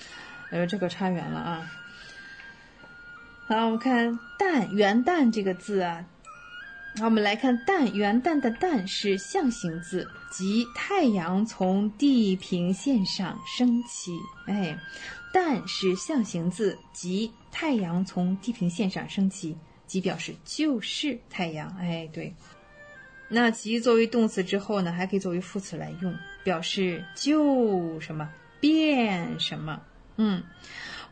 Speaker 9: 呃，这个差远了啊。好，我们看旦元旦这个字啊，好，我们来看旦元旦的旦是象形字，即太阳从地平线上升起。哎，旦是象形字，即太阳从地平线上升起，即表示就是太阳。哎，对。那即作为动词之后呢，还可以作为副词来用，表示就什么变什么。嗯，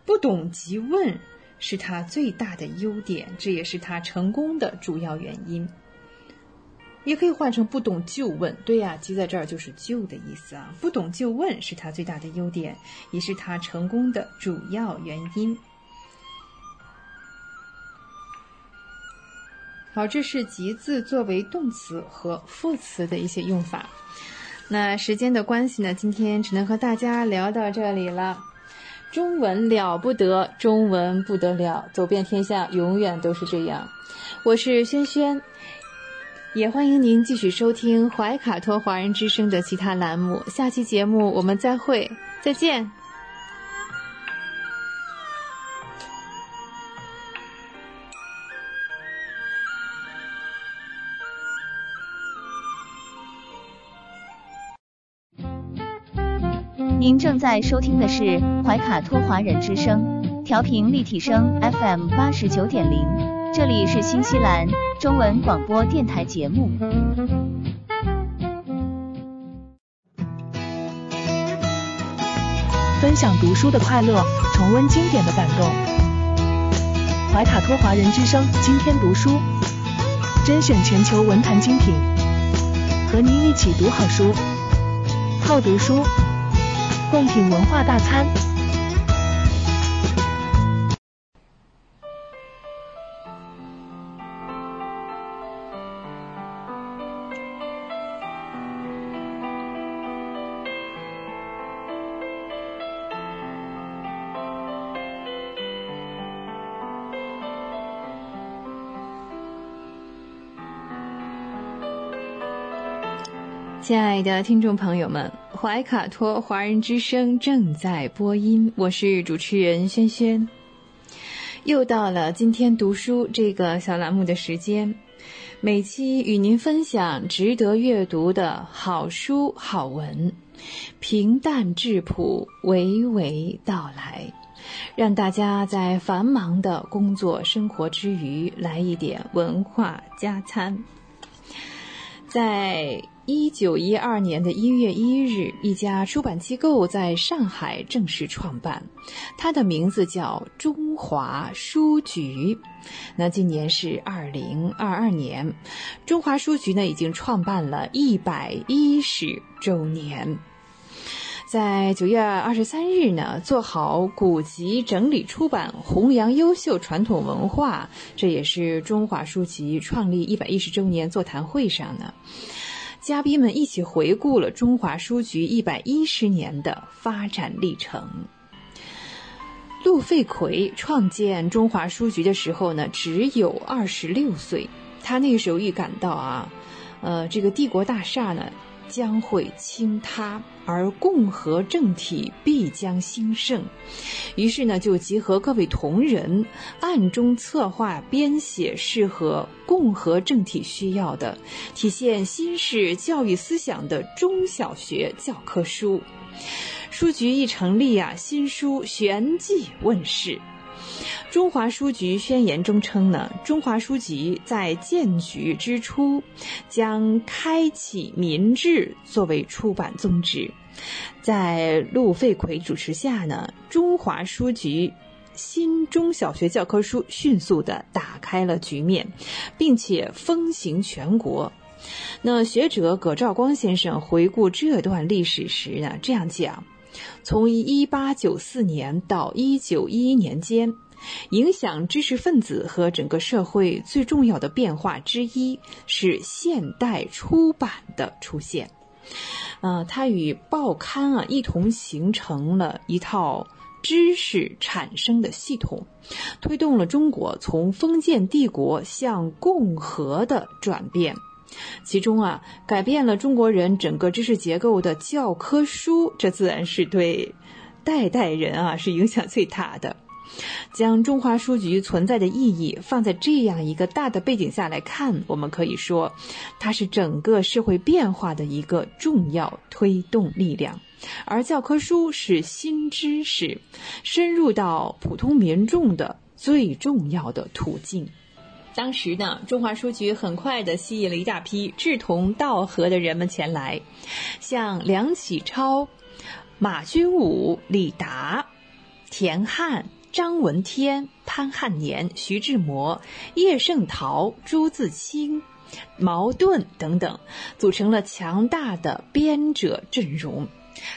Speaker 9: 不懂即问是他最大的优点，这也是他成功的主要原因。也可以换成不懂就问。对呀，即在这儿就是就的意思啊。不懂就问是他最大的优点，也是他成功的主要原因。好，这是“集”字作为动词和副词的一些用法。那时间的关系呢，今天只能和大家聊到这里了。中文了不得，中文不得了，走遍天下，永远都是这样。我是轩轩，也欢迎您继续收听怀卡托华人之声的其他栏目。下期节目我们再会，再见。
Speaker 2: 正在收听的是怀卡托华人之声，调频立体声 FM 八十九点零，这里是新西兰中文广播电台节目。
Speaker 10: 分享读书的快乐，重温经典的感动。怀卡托华人之声今天读书，甄选全球文坛精品，和您一起读好书，好读书。贡品文化大餐。
Speaker 9: 亲爱的听众朋友们，怀卡托华人之声正在播音，我是主持人轩轩。又到了今天读书这个小栏目的时间，每期与您分享值得阅读的好书好文，平淡质朴，娓娓道来，让大家在繁忙的工作生活之余，来一点文化加餐。在一九一二年的一月一日，一家出版机构在上海正式创办，它的名字叫中华书局。那今年是二零二二年，中华书局呢已经创办了一百一十周年。在九月二十三日呢，做好古籍整理出版，弘扬优秀传统文化，这也是中华书局创立一百一十周年座谈会上呢，嘉宾们一起回顾了中华书局一百一十年的发展历程。陆费奎创建中华书局的时候呢，只有二十六岁，他那个时候预感到啊，呃，这个帝国大厦呢。将会倾塌，而共和政体必将兴盛。于是呢，就集合各位同仁，暗中策划编写适合共和政体需要的、体现新式教育思想的中小学教科书。书局一成立啊，新书旋即问世。中华书局宣言中称呢，中华书局在建局之初，将开启民智作为出版宗旨。在陆费奎主持下呢，中华书局新中小学教科书迅速的打开了局面，并且风行全国。那学者葛兆光先生回顾这段历史时呢，这样讲：从一八九四年到一九一一年间。影响知识分子和整个社会最重要的变化之一是现代出版的出现。呃，它与报刊啊一同形成了一套知识产生的系统，推动了中国从封建帝国向共和的转变。其中啊，改变了中国人整个知识结构的教科书，这自然是对代代人啊是影响最大的。将中华书局存在的意义放在这样一个大的背景下来看，我们可以说，它是整个社会变化的一个重要推动力量。而教科书是新知识深入到普通民众的最重要的途径。当时呢，中华书局很快的吸引了一大批志同道合的人们前来，像梁启超、马君武、李达、田汉。张闻天、潘汉年、徐志摩、叶圣陶、朱自清、茅盾等等，组成了强大的编者阵容。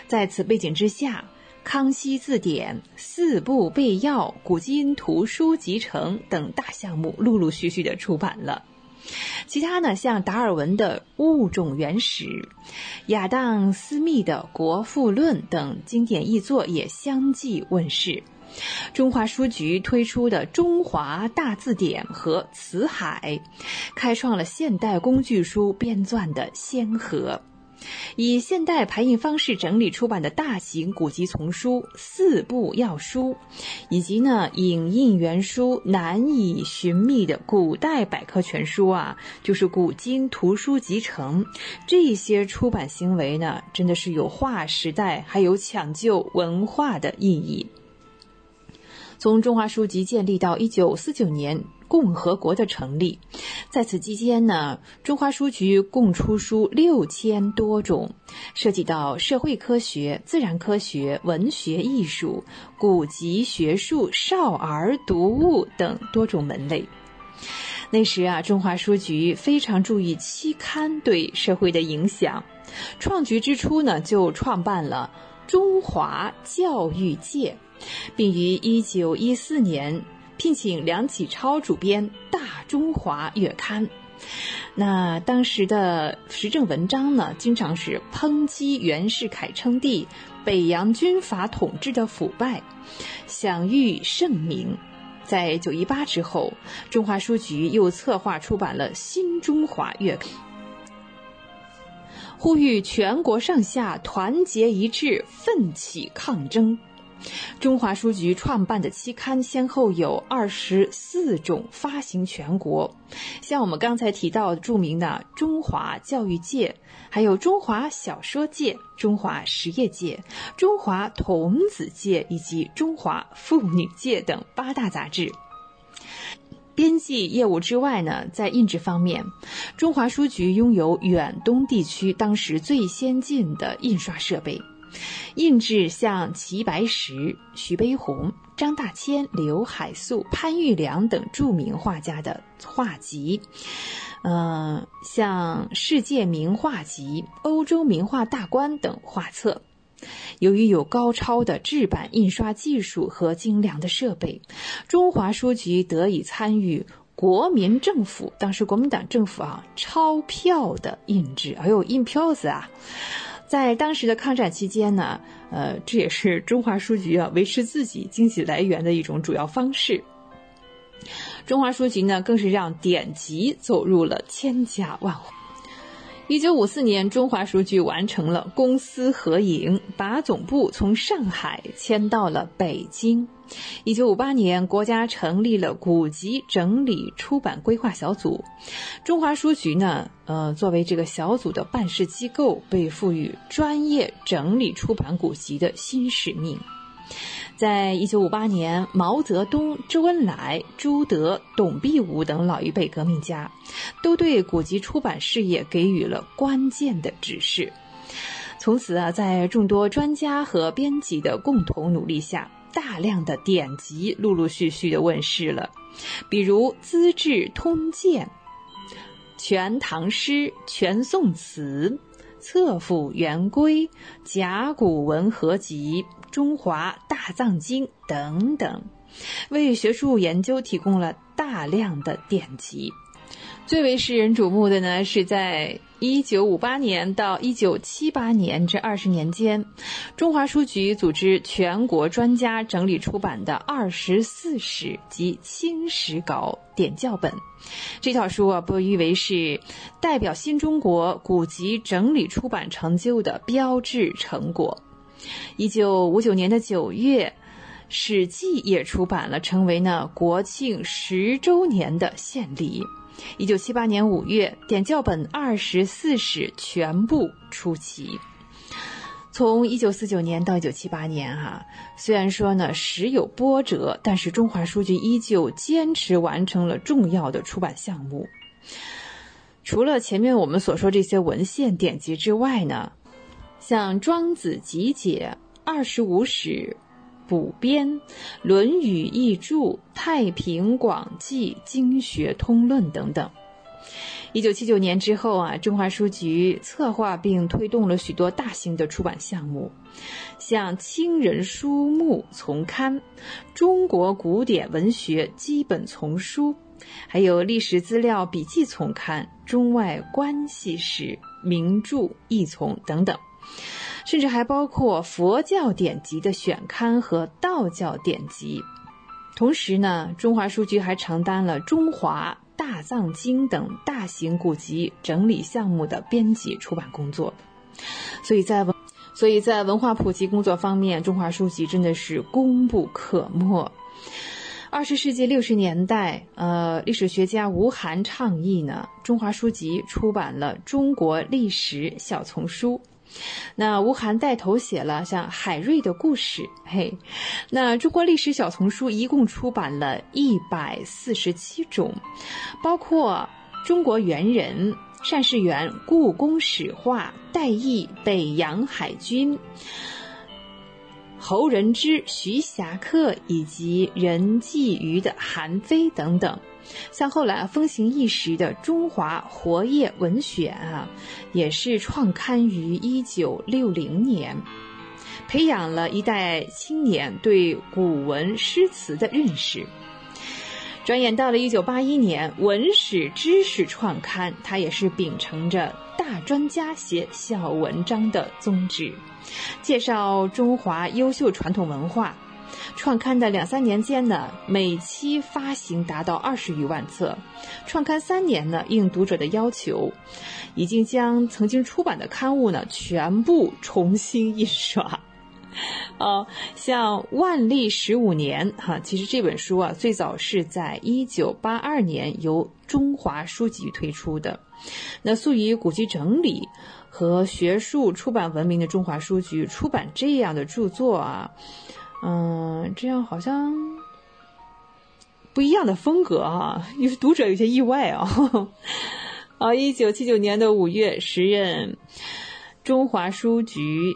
Speaker 9: 在此背景之下，《康熙字典》《四部备要》《古今图书集成》等大项目陆陆续续的出版了。其他呢，像达尔文的《物种原始》、亚当·斯密的《国富论》等经典译作也相继问世。中华书局推出的《中华大字典》和《辞海》，开创了现代工具书编纂的先河。以现代排印方式整理出版的大型古籍丛书《四部要书》，以及呢影印原书难以寻觅的古代百科全书啊，就是《古今图书集成》。这些出版行为呢，真的是有划时代，还有抢救文化的意义。从中华书局建立到一九四九年共和国的成立，在此期间呢，中华书局共出书六千多种，涉及到社会科学、自然科学、文学、艺术、古籍学术、少儿读物等多种门类。那时啊，中华书局非常注意期刊对社会的影响，创局之初呢，就创办了中华教育界。并于一九一四年聘请梁启超主编《大中华月刊》。那当时的时政文章呢，经常是抨击袁世凯称帝、北洋军阀统治的腐败，享誉盛名。在九一八之后，中华书局又策划出版了《新中华月刊》，呼吁全国上下团结一致，奋起抗争。中华书局创办的期刊先后有二十四种发行全国，像我们刚才提到著名的《中华教育界》，还有《中华小说界》、《中华实业界》、《中华童子界》以及《中华妇女界》等八大杂志。编辑业务之外呢，在印制方面，中华书局拥有远东地区当时最先进的印刷设备。印制像齐白石、徐悲鸿、张大千、刘海粟、潘玉良等著名画家的画集，嗯，像世界名画集、欧洲名画大观等画册。由于有高超的制版印刷技术和精良的设备，中华书局得以参与国民政府当时国民党政府啊钞票的印制，哎呦印票子啊。在当时的抗战期间呢，呃，这也是中华书局啊维持自己经济来源的一种主要方式。中华书局呢，更是让典籍走入了千家万户。一九五四年，中华书局完成了公私合营，把总部从上海迁到了北京。一九五八年，国家成立了古籍整理出版规划小组，中华书局呢，呃，作为这个小组的办事机构，被赋予专业整理出版古籍的新使命。在一九五八年，毛泽东、周恩来、朱德、董必武等老一辈革命家，都对古籍出版事业给予了关键的指示。从此啊，在众多专家和编辑的共同努力下，大量的典籍陆陆续续的问世了，比如《资治通鉴》《全唐诗》《全宋词》《册府元规》《甲骨文合集》。中华大藏经等等，为学术研究提供了大量的典籍。最为世人瞩目的呢，是在一九五八年到一九七八年这二十年间，中华书局组织全国专家整理出版的《二十四史及清史稿点校本》。这套书啊，被誉为是代表新中国古籍整理出版成就的标志成果。一九五九年的九月，《史记》也出版了，成为呢国庆十周年的献礼。一九七八年五月，点校本二十四史全部出齐。从一九四九年到一九七八年，哈，虽然说呢时有波折，但是中华书局依旧坚持完成了重要的出版项目。除了前面我们所说这些文献典籍之外呢？像《庄子集解》《二十五史》补编，《论语译注》《太平广记》《经学通论》等等。一九七九年之后啊，中华书局策划并推动了许多大型的出版项目，像《清人书目丛刊》《中国古典文学基本丛书》，还有《历史资料笔记丛刊》《中外关系史名著译丛》等等。甚至还包括佛教典籍的选刊和道教典籍。同时呢，中华书局还承担了《中华大藏经》等大型古籍整理项目的编辑出版工作。所以在文，所以在文化普及工作方面，中华书局真的是功不可没。二十世纪六十年代，呃，历史学家吴晗倡议呢，中华书局出版了《中国历史小丛书》。那吴晗带头写了像海瑞的故事，嘿，那中国历史小丛书一共出版了一百四十七种，包括中国猿人、单士元、故宫史话、戴毅、北洋海军、侯仁之、徐霞客以及任继余的韩非等等。像后来风行一时的《中华活页文选》啊，也是创刊于一九六零年，培养了一代青年对古文诗词的认识。转眼到了一九八一年，《文史知识》创刊，它也是秉承着大专家写小文章的宗旨，介绍中华优秀传统文化。创刊的两三年间呢，每期发行达到二十余万册。创刊三年呢，应读者的要求，已经将曾经出版的刊物呢全部重新印刷。哦，像万历十五年哈，其实这本书啊，最早是在一九八二年由中华书局推出的。那素以古籍整理和学术出版闻名的中华书局出版这样的著作啊，嗯，这样好像不一样的风格啊，有读者有些意外啊。啊，一九七九年的五月，时任中华书局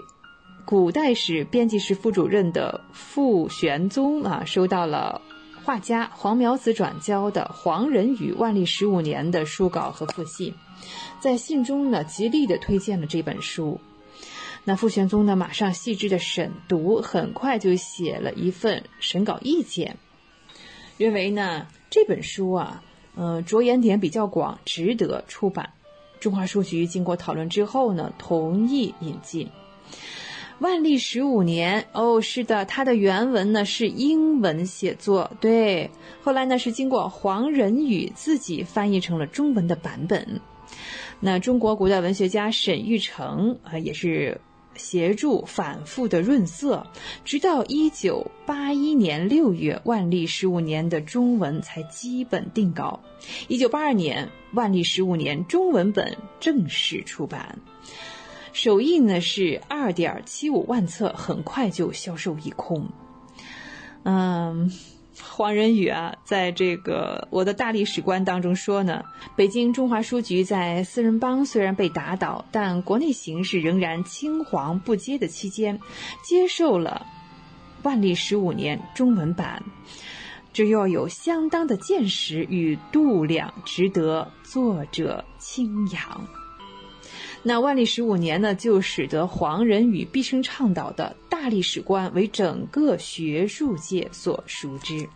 Speaker 9: 古代史编辑室副主任的傅玄宗啊，收到了画家黄苗子转交的黄仁宇万历十五年的书稿和复信，在信中呢，极力的推荐了这本书。那傅玄宗呢，马上细致的审读，很快就写了一份审稿意见，认为呢，这本书啊。呃，着眼点比较广，值得出版。中华书局经过讨论之后呢，同意引进。万历十五年，哦，是的，它的原文呢是英文写作，对。后来呢是经过黄仁宇自己翻译成了中文的版本。那中国古代文学家沈玉成啊，也是。协助反复的润色，直到一九八一年六月，万历十五年的中文才基本定稿。一九八二年，万历十五年中文本正式出版，首印呢是二点七五万册，很快就销售一空。嗯。黄仁宇啊，在这个我的大历史观当中说呢，北京中华书局在四人帮虽然被打倒，但国内形势仍然青黄不接的期间，接受了万历十五年中文版，这要有相当的见识与度量，值得作者钦仰。那万历十五年呢，就使得黄仁宇毕生倡导的大历史观为整个学术界所熟知。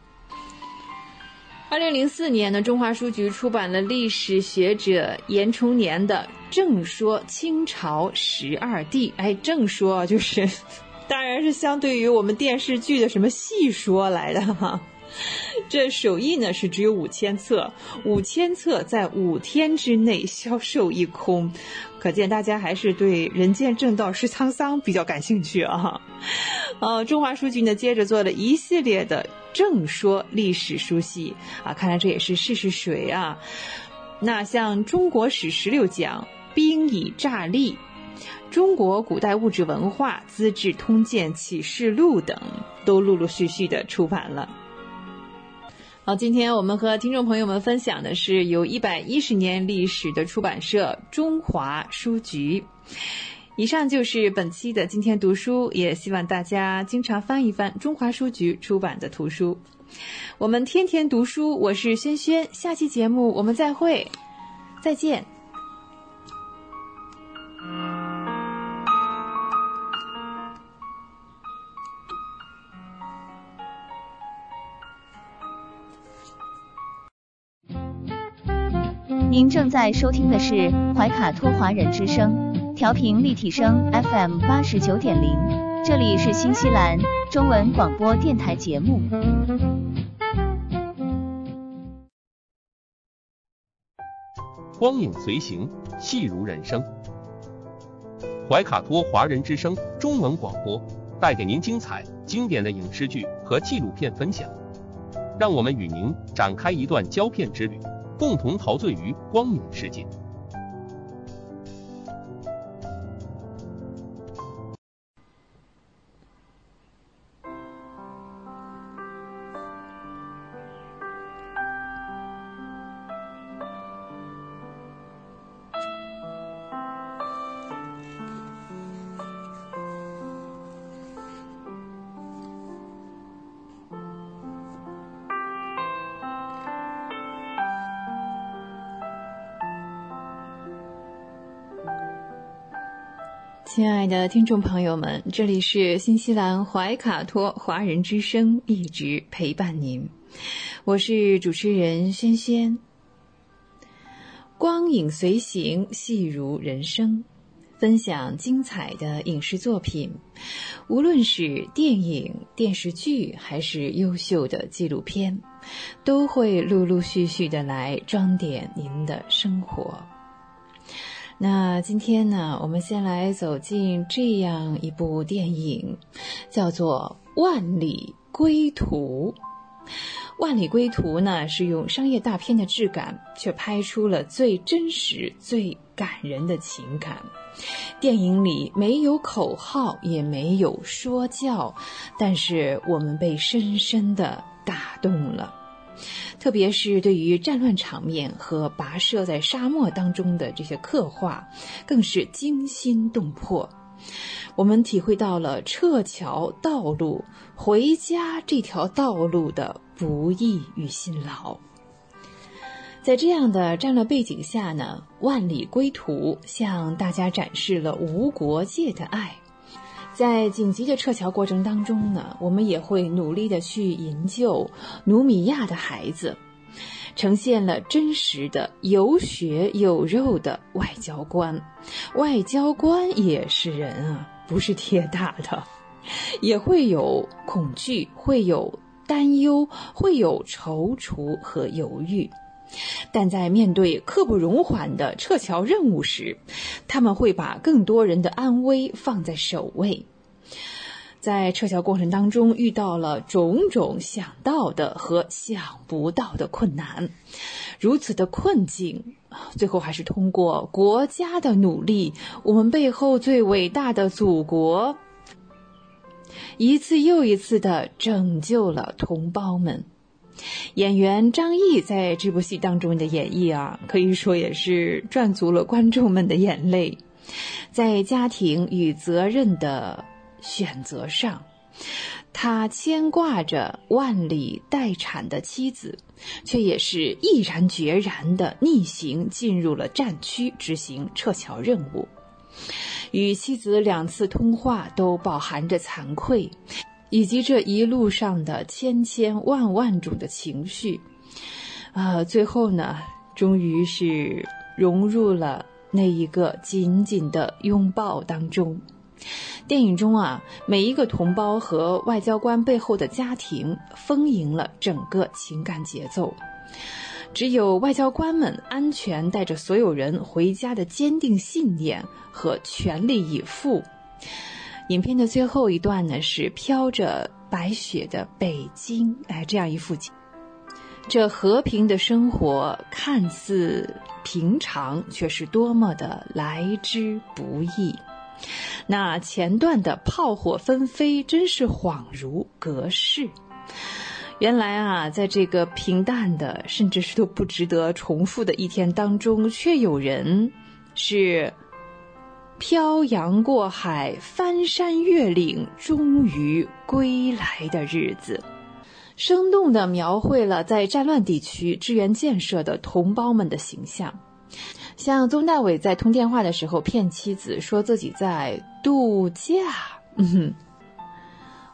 Speaker 9: 二零零四年呢，中华书局出版了历史学者严崇年的《正说清朝十二帝》。哎，正说就是，当然是相对于我们电视剧的什么细说来的哈。这首印呢是只有五千册，五千册在五天之内销售一空。可见大家还是对人间正道是沧桑比较感兴趣啊！呃，中华书局呢接着做了一系列的正说历史书系啊，看来这也是试试水啊。那像《中国史十六讲》《兵以诈立》《中国古代物质文化》《资治通鉴启示录》等，都陆陆续续的出版了。好，今天我们和听众朋友们分享的是有一百一十年历史的出版社中华书局。以上就是本期的今天读书，也希望大家经常翻一翻中华书局出版的图书。我们天天读书，我是轩轩，下期节目我们再会，再见。
Speaker 2: 您正在收听的是怀卡托华人之声，调频立体声 FM 八十九点零，这里是新西兰中文广播电台节目。
Speaker 11: 光影随行，戏如人生。怀卡托华人之声中文广播带给您精彩经典的影视剧和纪录片分享，让我们与您展开一段胶片之旅。共同陶醉于光影世界。
Speaker 9: 亲爱的听众朋友们，这里是新西兰怀卡托华人之声，一直陪伴您。我是主持人轩轩。光影随行，戏如人生，分享精彩的影视作品，无论是电影、电视剧，还是优秀的纪录片，都会陆陆续续的来装点您的生活。那今天呢，我们先来走进这样一部电影，叫做《万里归途》。《万里归途》呢，是用商业大片的质感，却拍出了最真实、最感人的情感。电影里没有口号，也没有说教，但是我们被深深的打动了。特别是对于战乱场面和跋涉在沙漠当中的这些刻画，更是惊心动魄。我们体会到了撤侨道路、回家这条道路的不易与辛劳。在这样的战乱背景下呢，《万里归途》向大家展示了无国界的爱。在紧急的撤侨过程当中呢，我们也会努力的去营救努米亚的孩子，呈现了真实的有血有肉的外交官。外交官也是人啊，不是铁打的，也会有恐惧，会有担忧，会有踌躇和犹豫。但在面对刻不容缓的撤侨任务时，他们会把更多人的安危放在首位。在撤侨过程当中，遇到了种种想到的和想不到的困难，如此的困境，最后还是通过国家的努力，我们背后最伟大的祖国，一次又一次的拯救了同胞们。演员张译在这部戏当中的演绎啊，可以说也是赚足了观众们的眼泪。在家庭与责任的选择上，他牵挂着万里待产的妻子，却也是毅然决然的逆行进入了战区执行撤侨任务。与妻子两次通话都饱含着惭愧。以及这一路上的千千万万种的情绪，啊，最后呢，终于是融入了那一个紧紧的拥抱当中。电影中啊，每一个同胞和外交官背后的家庭丰盈了整个情感节奏。只有外交官们安全带着所有人回家的坚定信念和全力以赴。影片的最后一段呢，是飘着白雪的北京，哎，这样一幅景。这和平的生活看似平常，却是多么的来之不易。那前段的炮火纷飞，真是恍如隔世。原来啊，在这个平淡的，甚至是都不值得重复的一天当中，却有人是。漂洋过海，翻山越岭，终于归来的日子，生动地描绘了在战乱地区支援建设的同胞们的形象。像宗大伟在通电话的时候骗妻子说自己在度假，嗯哼，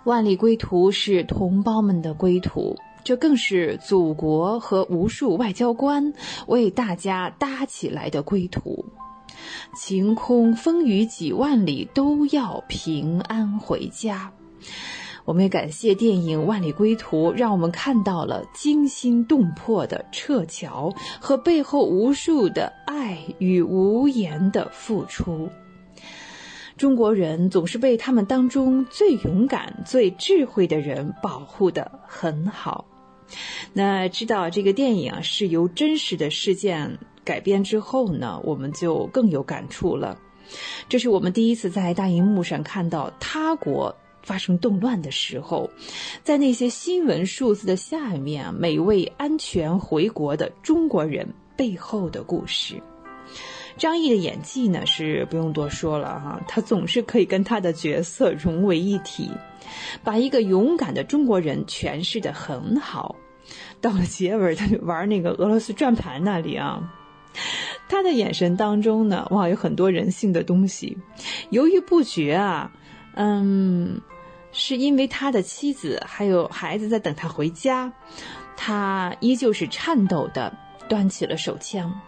Speaker 9: 万里归途是同胞们的归途，这更是祖国和无数外交官为大家搭起来的归途。晴空风雨几万里，都要平安回家。我们也感谢电影《万里归途》，让我们看到了惊心动魄的撤侨和背后无数的爱与无言的付出。中国人总是被他们当中最勇敢、最智慧的人保护得很好。那知道这个电影啊是由真实的事件。改编之后呢，我们就更有感触了。这是我们第一次在大荧幕上看到他国发生动乱的时候，在那些新闻数字的下面，每位安全回国的中国人背后的故事。张译的演技呢是不用多说了哈，他总是可以跟他的角色融为一体，把一个勇敢的中国人诠释的很好。到了结尾，他就玩那个俄罗斯转盘那里啊。他的眼神当中呢，哇，有很多人性的东西。犹豫不决啊，嗯，是因为他的妻子还有孩子在等他回家，他依旧是颤抖的端起了手枪，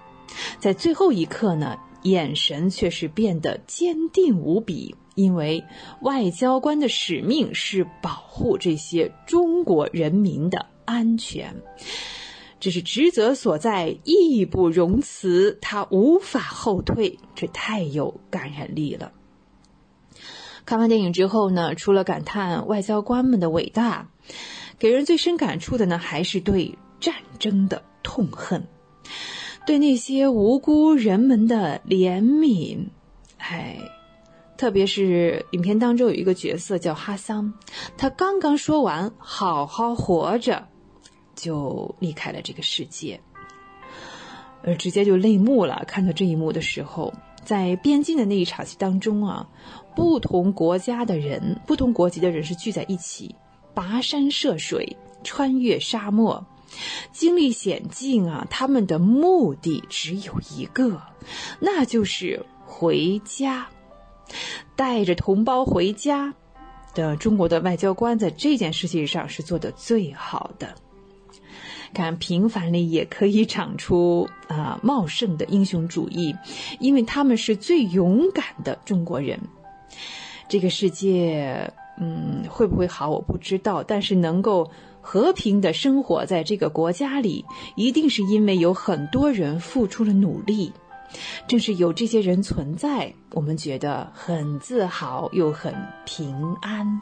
Speaker 9: 在最后一刻呢，眼神却是变得坚定无比，因为外交官的使命是保护这些中国人民的安全。这是职责所在，义不容辞，他无法后退，这太有感染力了。看完电影之后呢，除了感叹外交官们的伟大，给人最深感触的呢，还是对战争的痛恨，对那些无辜人们的怜悯。哎，特别是影片当中有一个角色叫哈桑，他刚刚说完“好好活着”，就离开了这个世界，呃，直接就泪目了。看到这一幕的时候。在边境的那一场戏当中啊，不同国家的人、不同国籍的人是聚在一起，跋山涉水，穿越沙漠，经历险境啊。他们的目的只有一个，那就是回家，带着同胞回家。的中国的外交官在这件事情上是做的最好的。看，平凡里也可以长出啊茂盛的英雄主义，因为他们是最勇敢的中国人。这个世界，嗯，会不会好我不知道，但是能够和平的生活在这个国家里，一定是因为有很多人付出了努力。正是有这些人存在，我们觉得很自豪又很平安。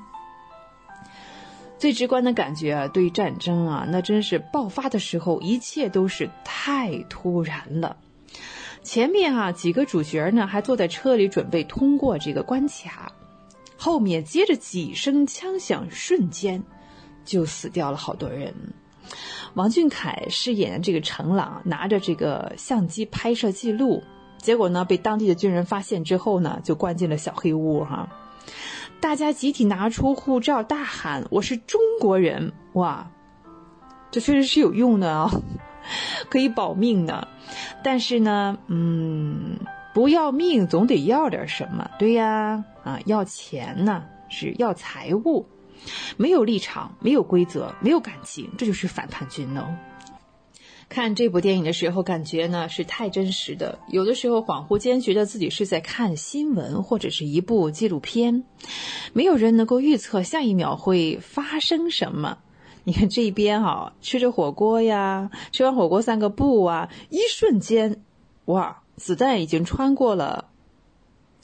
Speaker 9: 最直观的感觉啊，对于战争啊，那真是爆发的时候，一切都是太突然了。前面啊，几个主角呢还坐在车里准备通过这个关卡，后面接着几声枪响，瞬间就死掉了好多人。王俊凯饰演的这个程朗拿着这个相机拍摄记录，结果呢被当地的军人发现之后呢，就关进了小黑屋哈。大家集体拿出护照，大喊：“我是中国人！”哇，这确实是有用的啊，可以保命的。但是呢，嗯，不要命总得要点什么，对呀，啊，要钱呢，是要财物，没有立场，没有规则，没有感情，这就是反叛军呢。看这部电影的时候，感觉呢是太真实的。有的时候恍惚间觉得自己是在看新闻或者是一部纪录片。没有人能够预测下一秒会发生什么。你看这边哈，吃着火锅呀，吃完火锅散个步啊，一瞬间，哇，子弹已经穿过了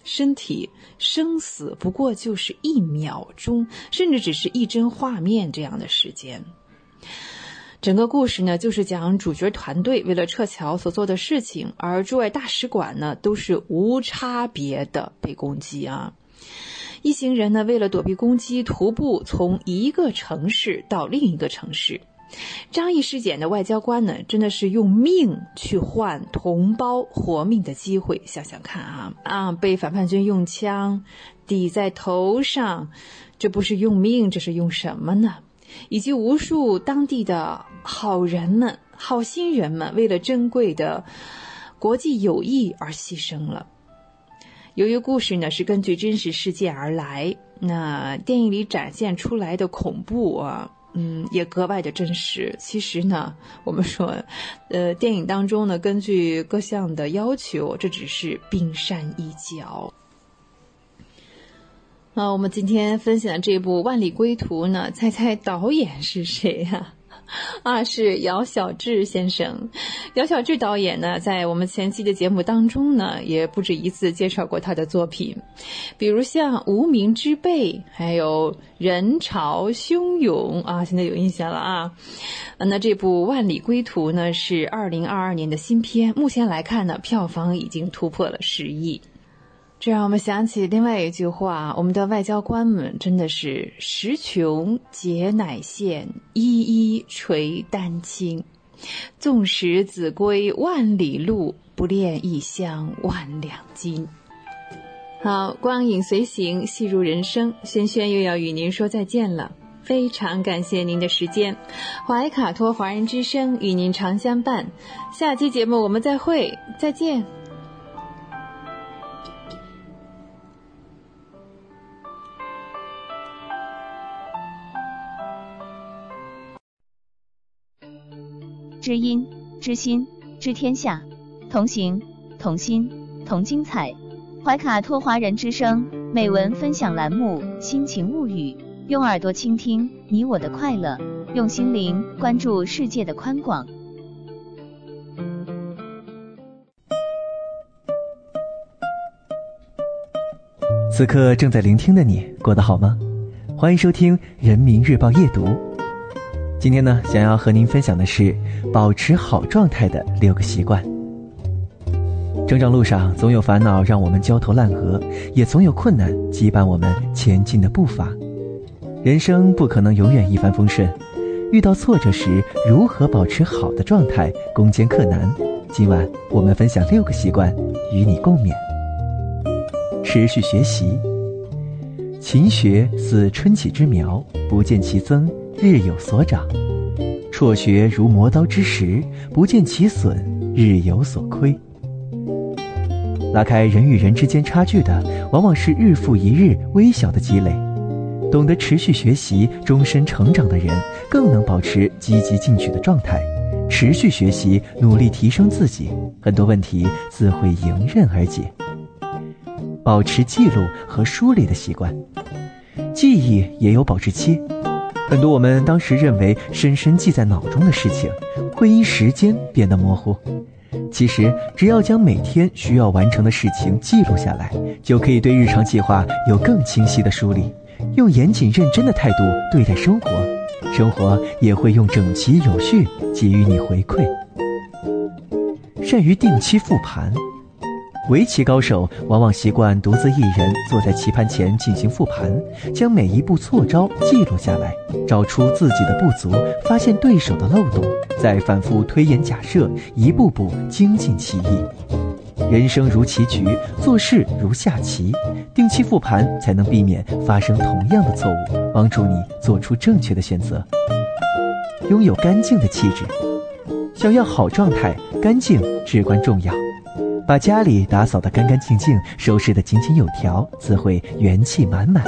Speaker 9: 身体，生死不过就是一秒钟，甚至只是一帧画面这样的时间。整个故事呢，就是讲主角团队为了撤侨所做的事情，而驻外大使馆呢，都是无差别的被攻击啊。一行人呢，为了躲避攻击，徒步从一个城市到另一个城市。张毅尸检的外交官呢，真的是用命去换同胞活命的机会。想想看啊啊，被反叛军用枪抵在头上，这不是用命，这是用什么呢？以及无数当地的好人们、好心人们，为了珍贵的国际友谊而牺牲了。由于故事呢是根据真实事件而来，那电影里展现出来的恐怖啊，嗯，也格外的真实。其实呢，我们说，呃，电影当中呢，根据各项的要求，这只是冰山一角。啊，我们今天分享的这部《万里归途》呢，猜猜导演是谁呀？啊，是姚小志先生。姚小志导演呢，在我们前期的节目当中呢，也不止一次介绍过他的作品，比如像《无名之辈》，还有《人潮汹涌》啊，现在有印象了啊。那这部《万里归途》呢，是二零二二年的新片，目前来看呢，票房已经突破了十亿。这让我们想起另外一句话：我们的外交官们真的是时穷节乃现，一一垂丹青。纵使子规万里路，不恋异乡万两金。好，光影随行，戏如人生。轩轩又要与您说再见了，非常感谢您的时间。怀卡托华人之声与您常相伴，下期节目我们再会，再见。
Speaker 2: 知音、知心、知天下，同行、同心、同精彩，怀卡托华人之声，美文分享栏目，心情物语，用耳朵倾听你我的快乐，用心灵关注世界的宽广。
Speaker 12: 此刻正在聆听的你过得好吗？欢迎收听人民日报夜读。今天呢，想要和您分享的是保持好状态的六个习惯。成长路上总有烦恼让我们焦头烂额，也总有困难羁绊我们前进的步伐。人生不可能永远一帆风顺，遇到挫折时如何保持好的状态，攻坚克难。今晚我们分享六个习惯，与你共勉。持续学习，勤学似春起之苗，不见其增，日有所长；辍学如磨刀之石，不见其损，日有所亏。拉开人与人之间差距的，往往是日复一日微小的积累。懂得持续学习、终身成长的人，更能保持积极进取的状态。持续学习，努力提升自己，很多问题自会迎刃而解。保持记录和梳理的习惯，记忆也有保质期。很多我们当时认为深深记在脑中的事情，会因时间变得模糊。其实，只要将每天需要完成的事情记录下来，就可以对日常计划有更清晰的梳理。用严谨认真的态度对待生活，生活也会用整齐有序给予你回馈。善于定期复盘。围棋高手往往习惯独自一人坐在棋盘前进行复盘，将每一步错招记录下来，找出自己的不足，发现对手的漏洞，再反复推演假设，一步步精进棋艺。人生如棋局，做事如下棋，定期复盘才能避免发生同样的错误，帮助你做出正确的选择。拥有干净的气质，想要好状态，干净至关重要。把家里打扫得干干净净，收拾得井井有条，自会元气满满。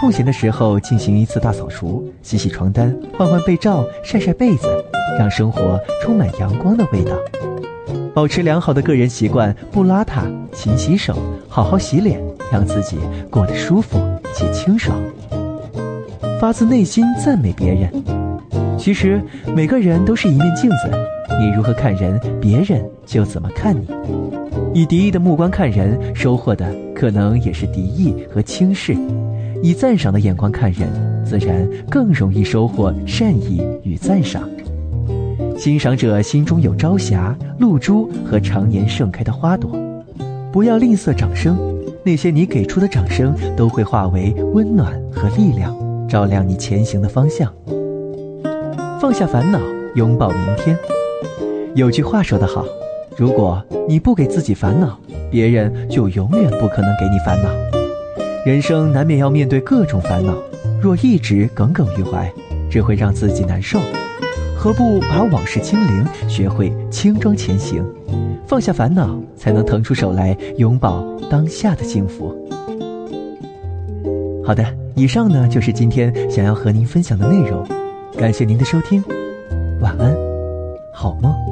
Speaker 12: 空闲的时候进行一次大扫除，洗洗床单，换换被罩，晒晒被子，让生活充满阳光的味道。保持良好的个人习惯，不邋遢，勤洗手，好好洗脸，让自己过得舒服且清爽。发自内心赞美别人。其实每个人都是一面镜子，你如何看人，别人就怎么看你。以敌意的目光看人，收获的可能也是敌意和轻视；以赞赏的眼光看人，自然更容易收获善意与赞赏。欣赏者心中有朝霞、露珠和常年盛开的花朵。不要吝啬掌声，那些你给出的掌声都会化为温暖和力量，照亮你前行的方向。放下烦恼，拥抱明天。有句话说得好：如果你不给自己烦恼，别人就永远不可能给你烦恼。人生难免要面对各种烦恼，若一直耿耿于怀，只会让自己难受。何不把往事清零，学会轻装前行，放下烦恼，才能腾出手来拥抱当下的幸福。好的，以上呢就是今天想要和您分享的内容。感谢您的收听，晚安，好梦。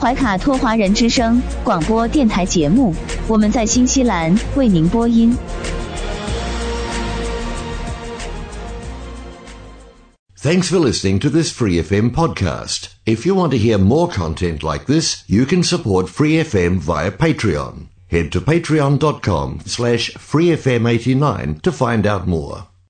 Speaker 2: 怀卡托华人之声广播电台节目，我们在新西兰为您播音。
Speaker 13: Thanks for listening to this Free FM podcast. If you want to hear more content like this, you can support Free FM via Patreon. Head to patreon.com slash freefm89 to find out more.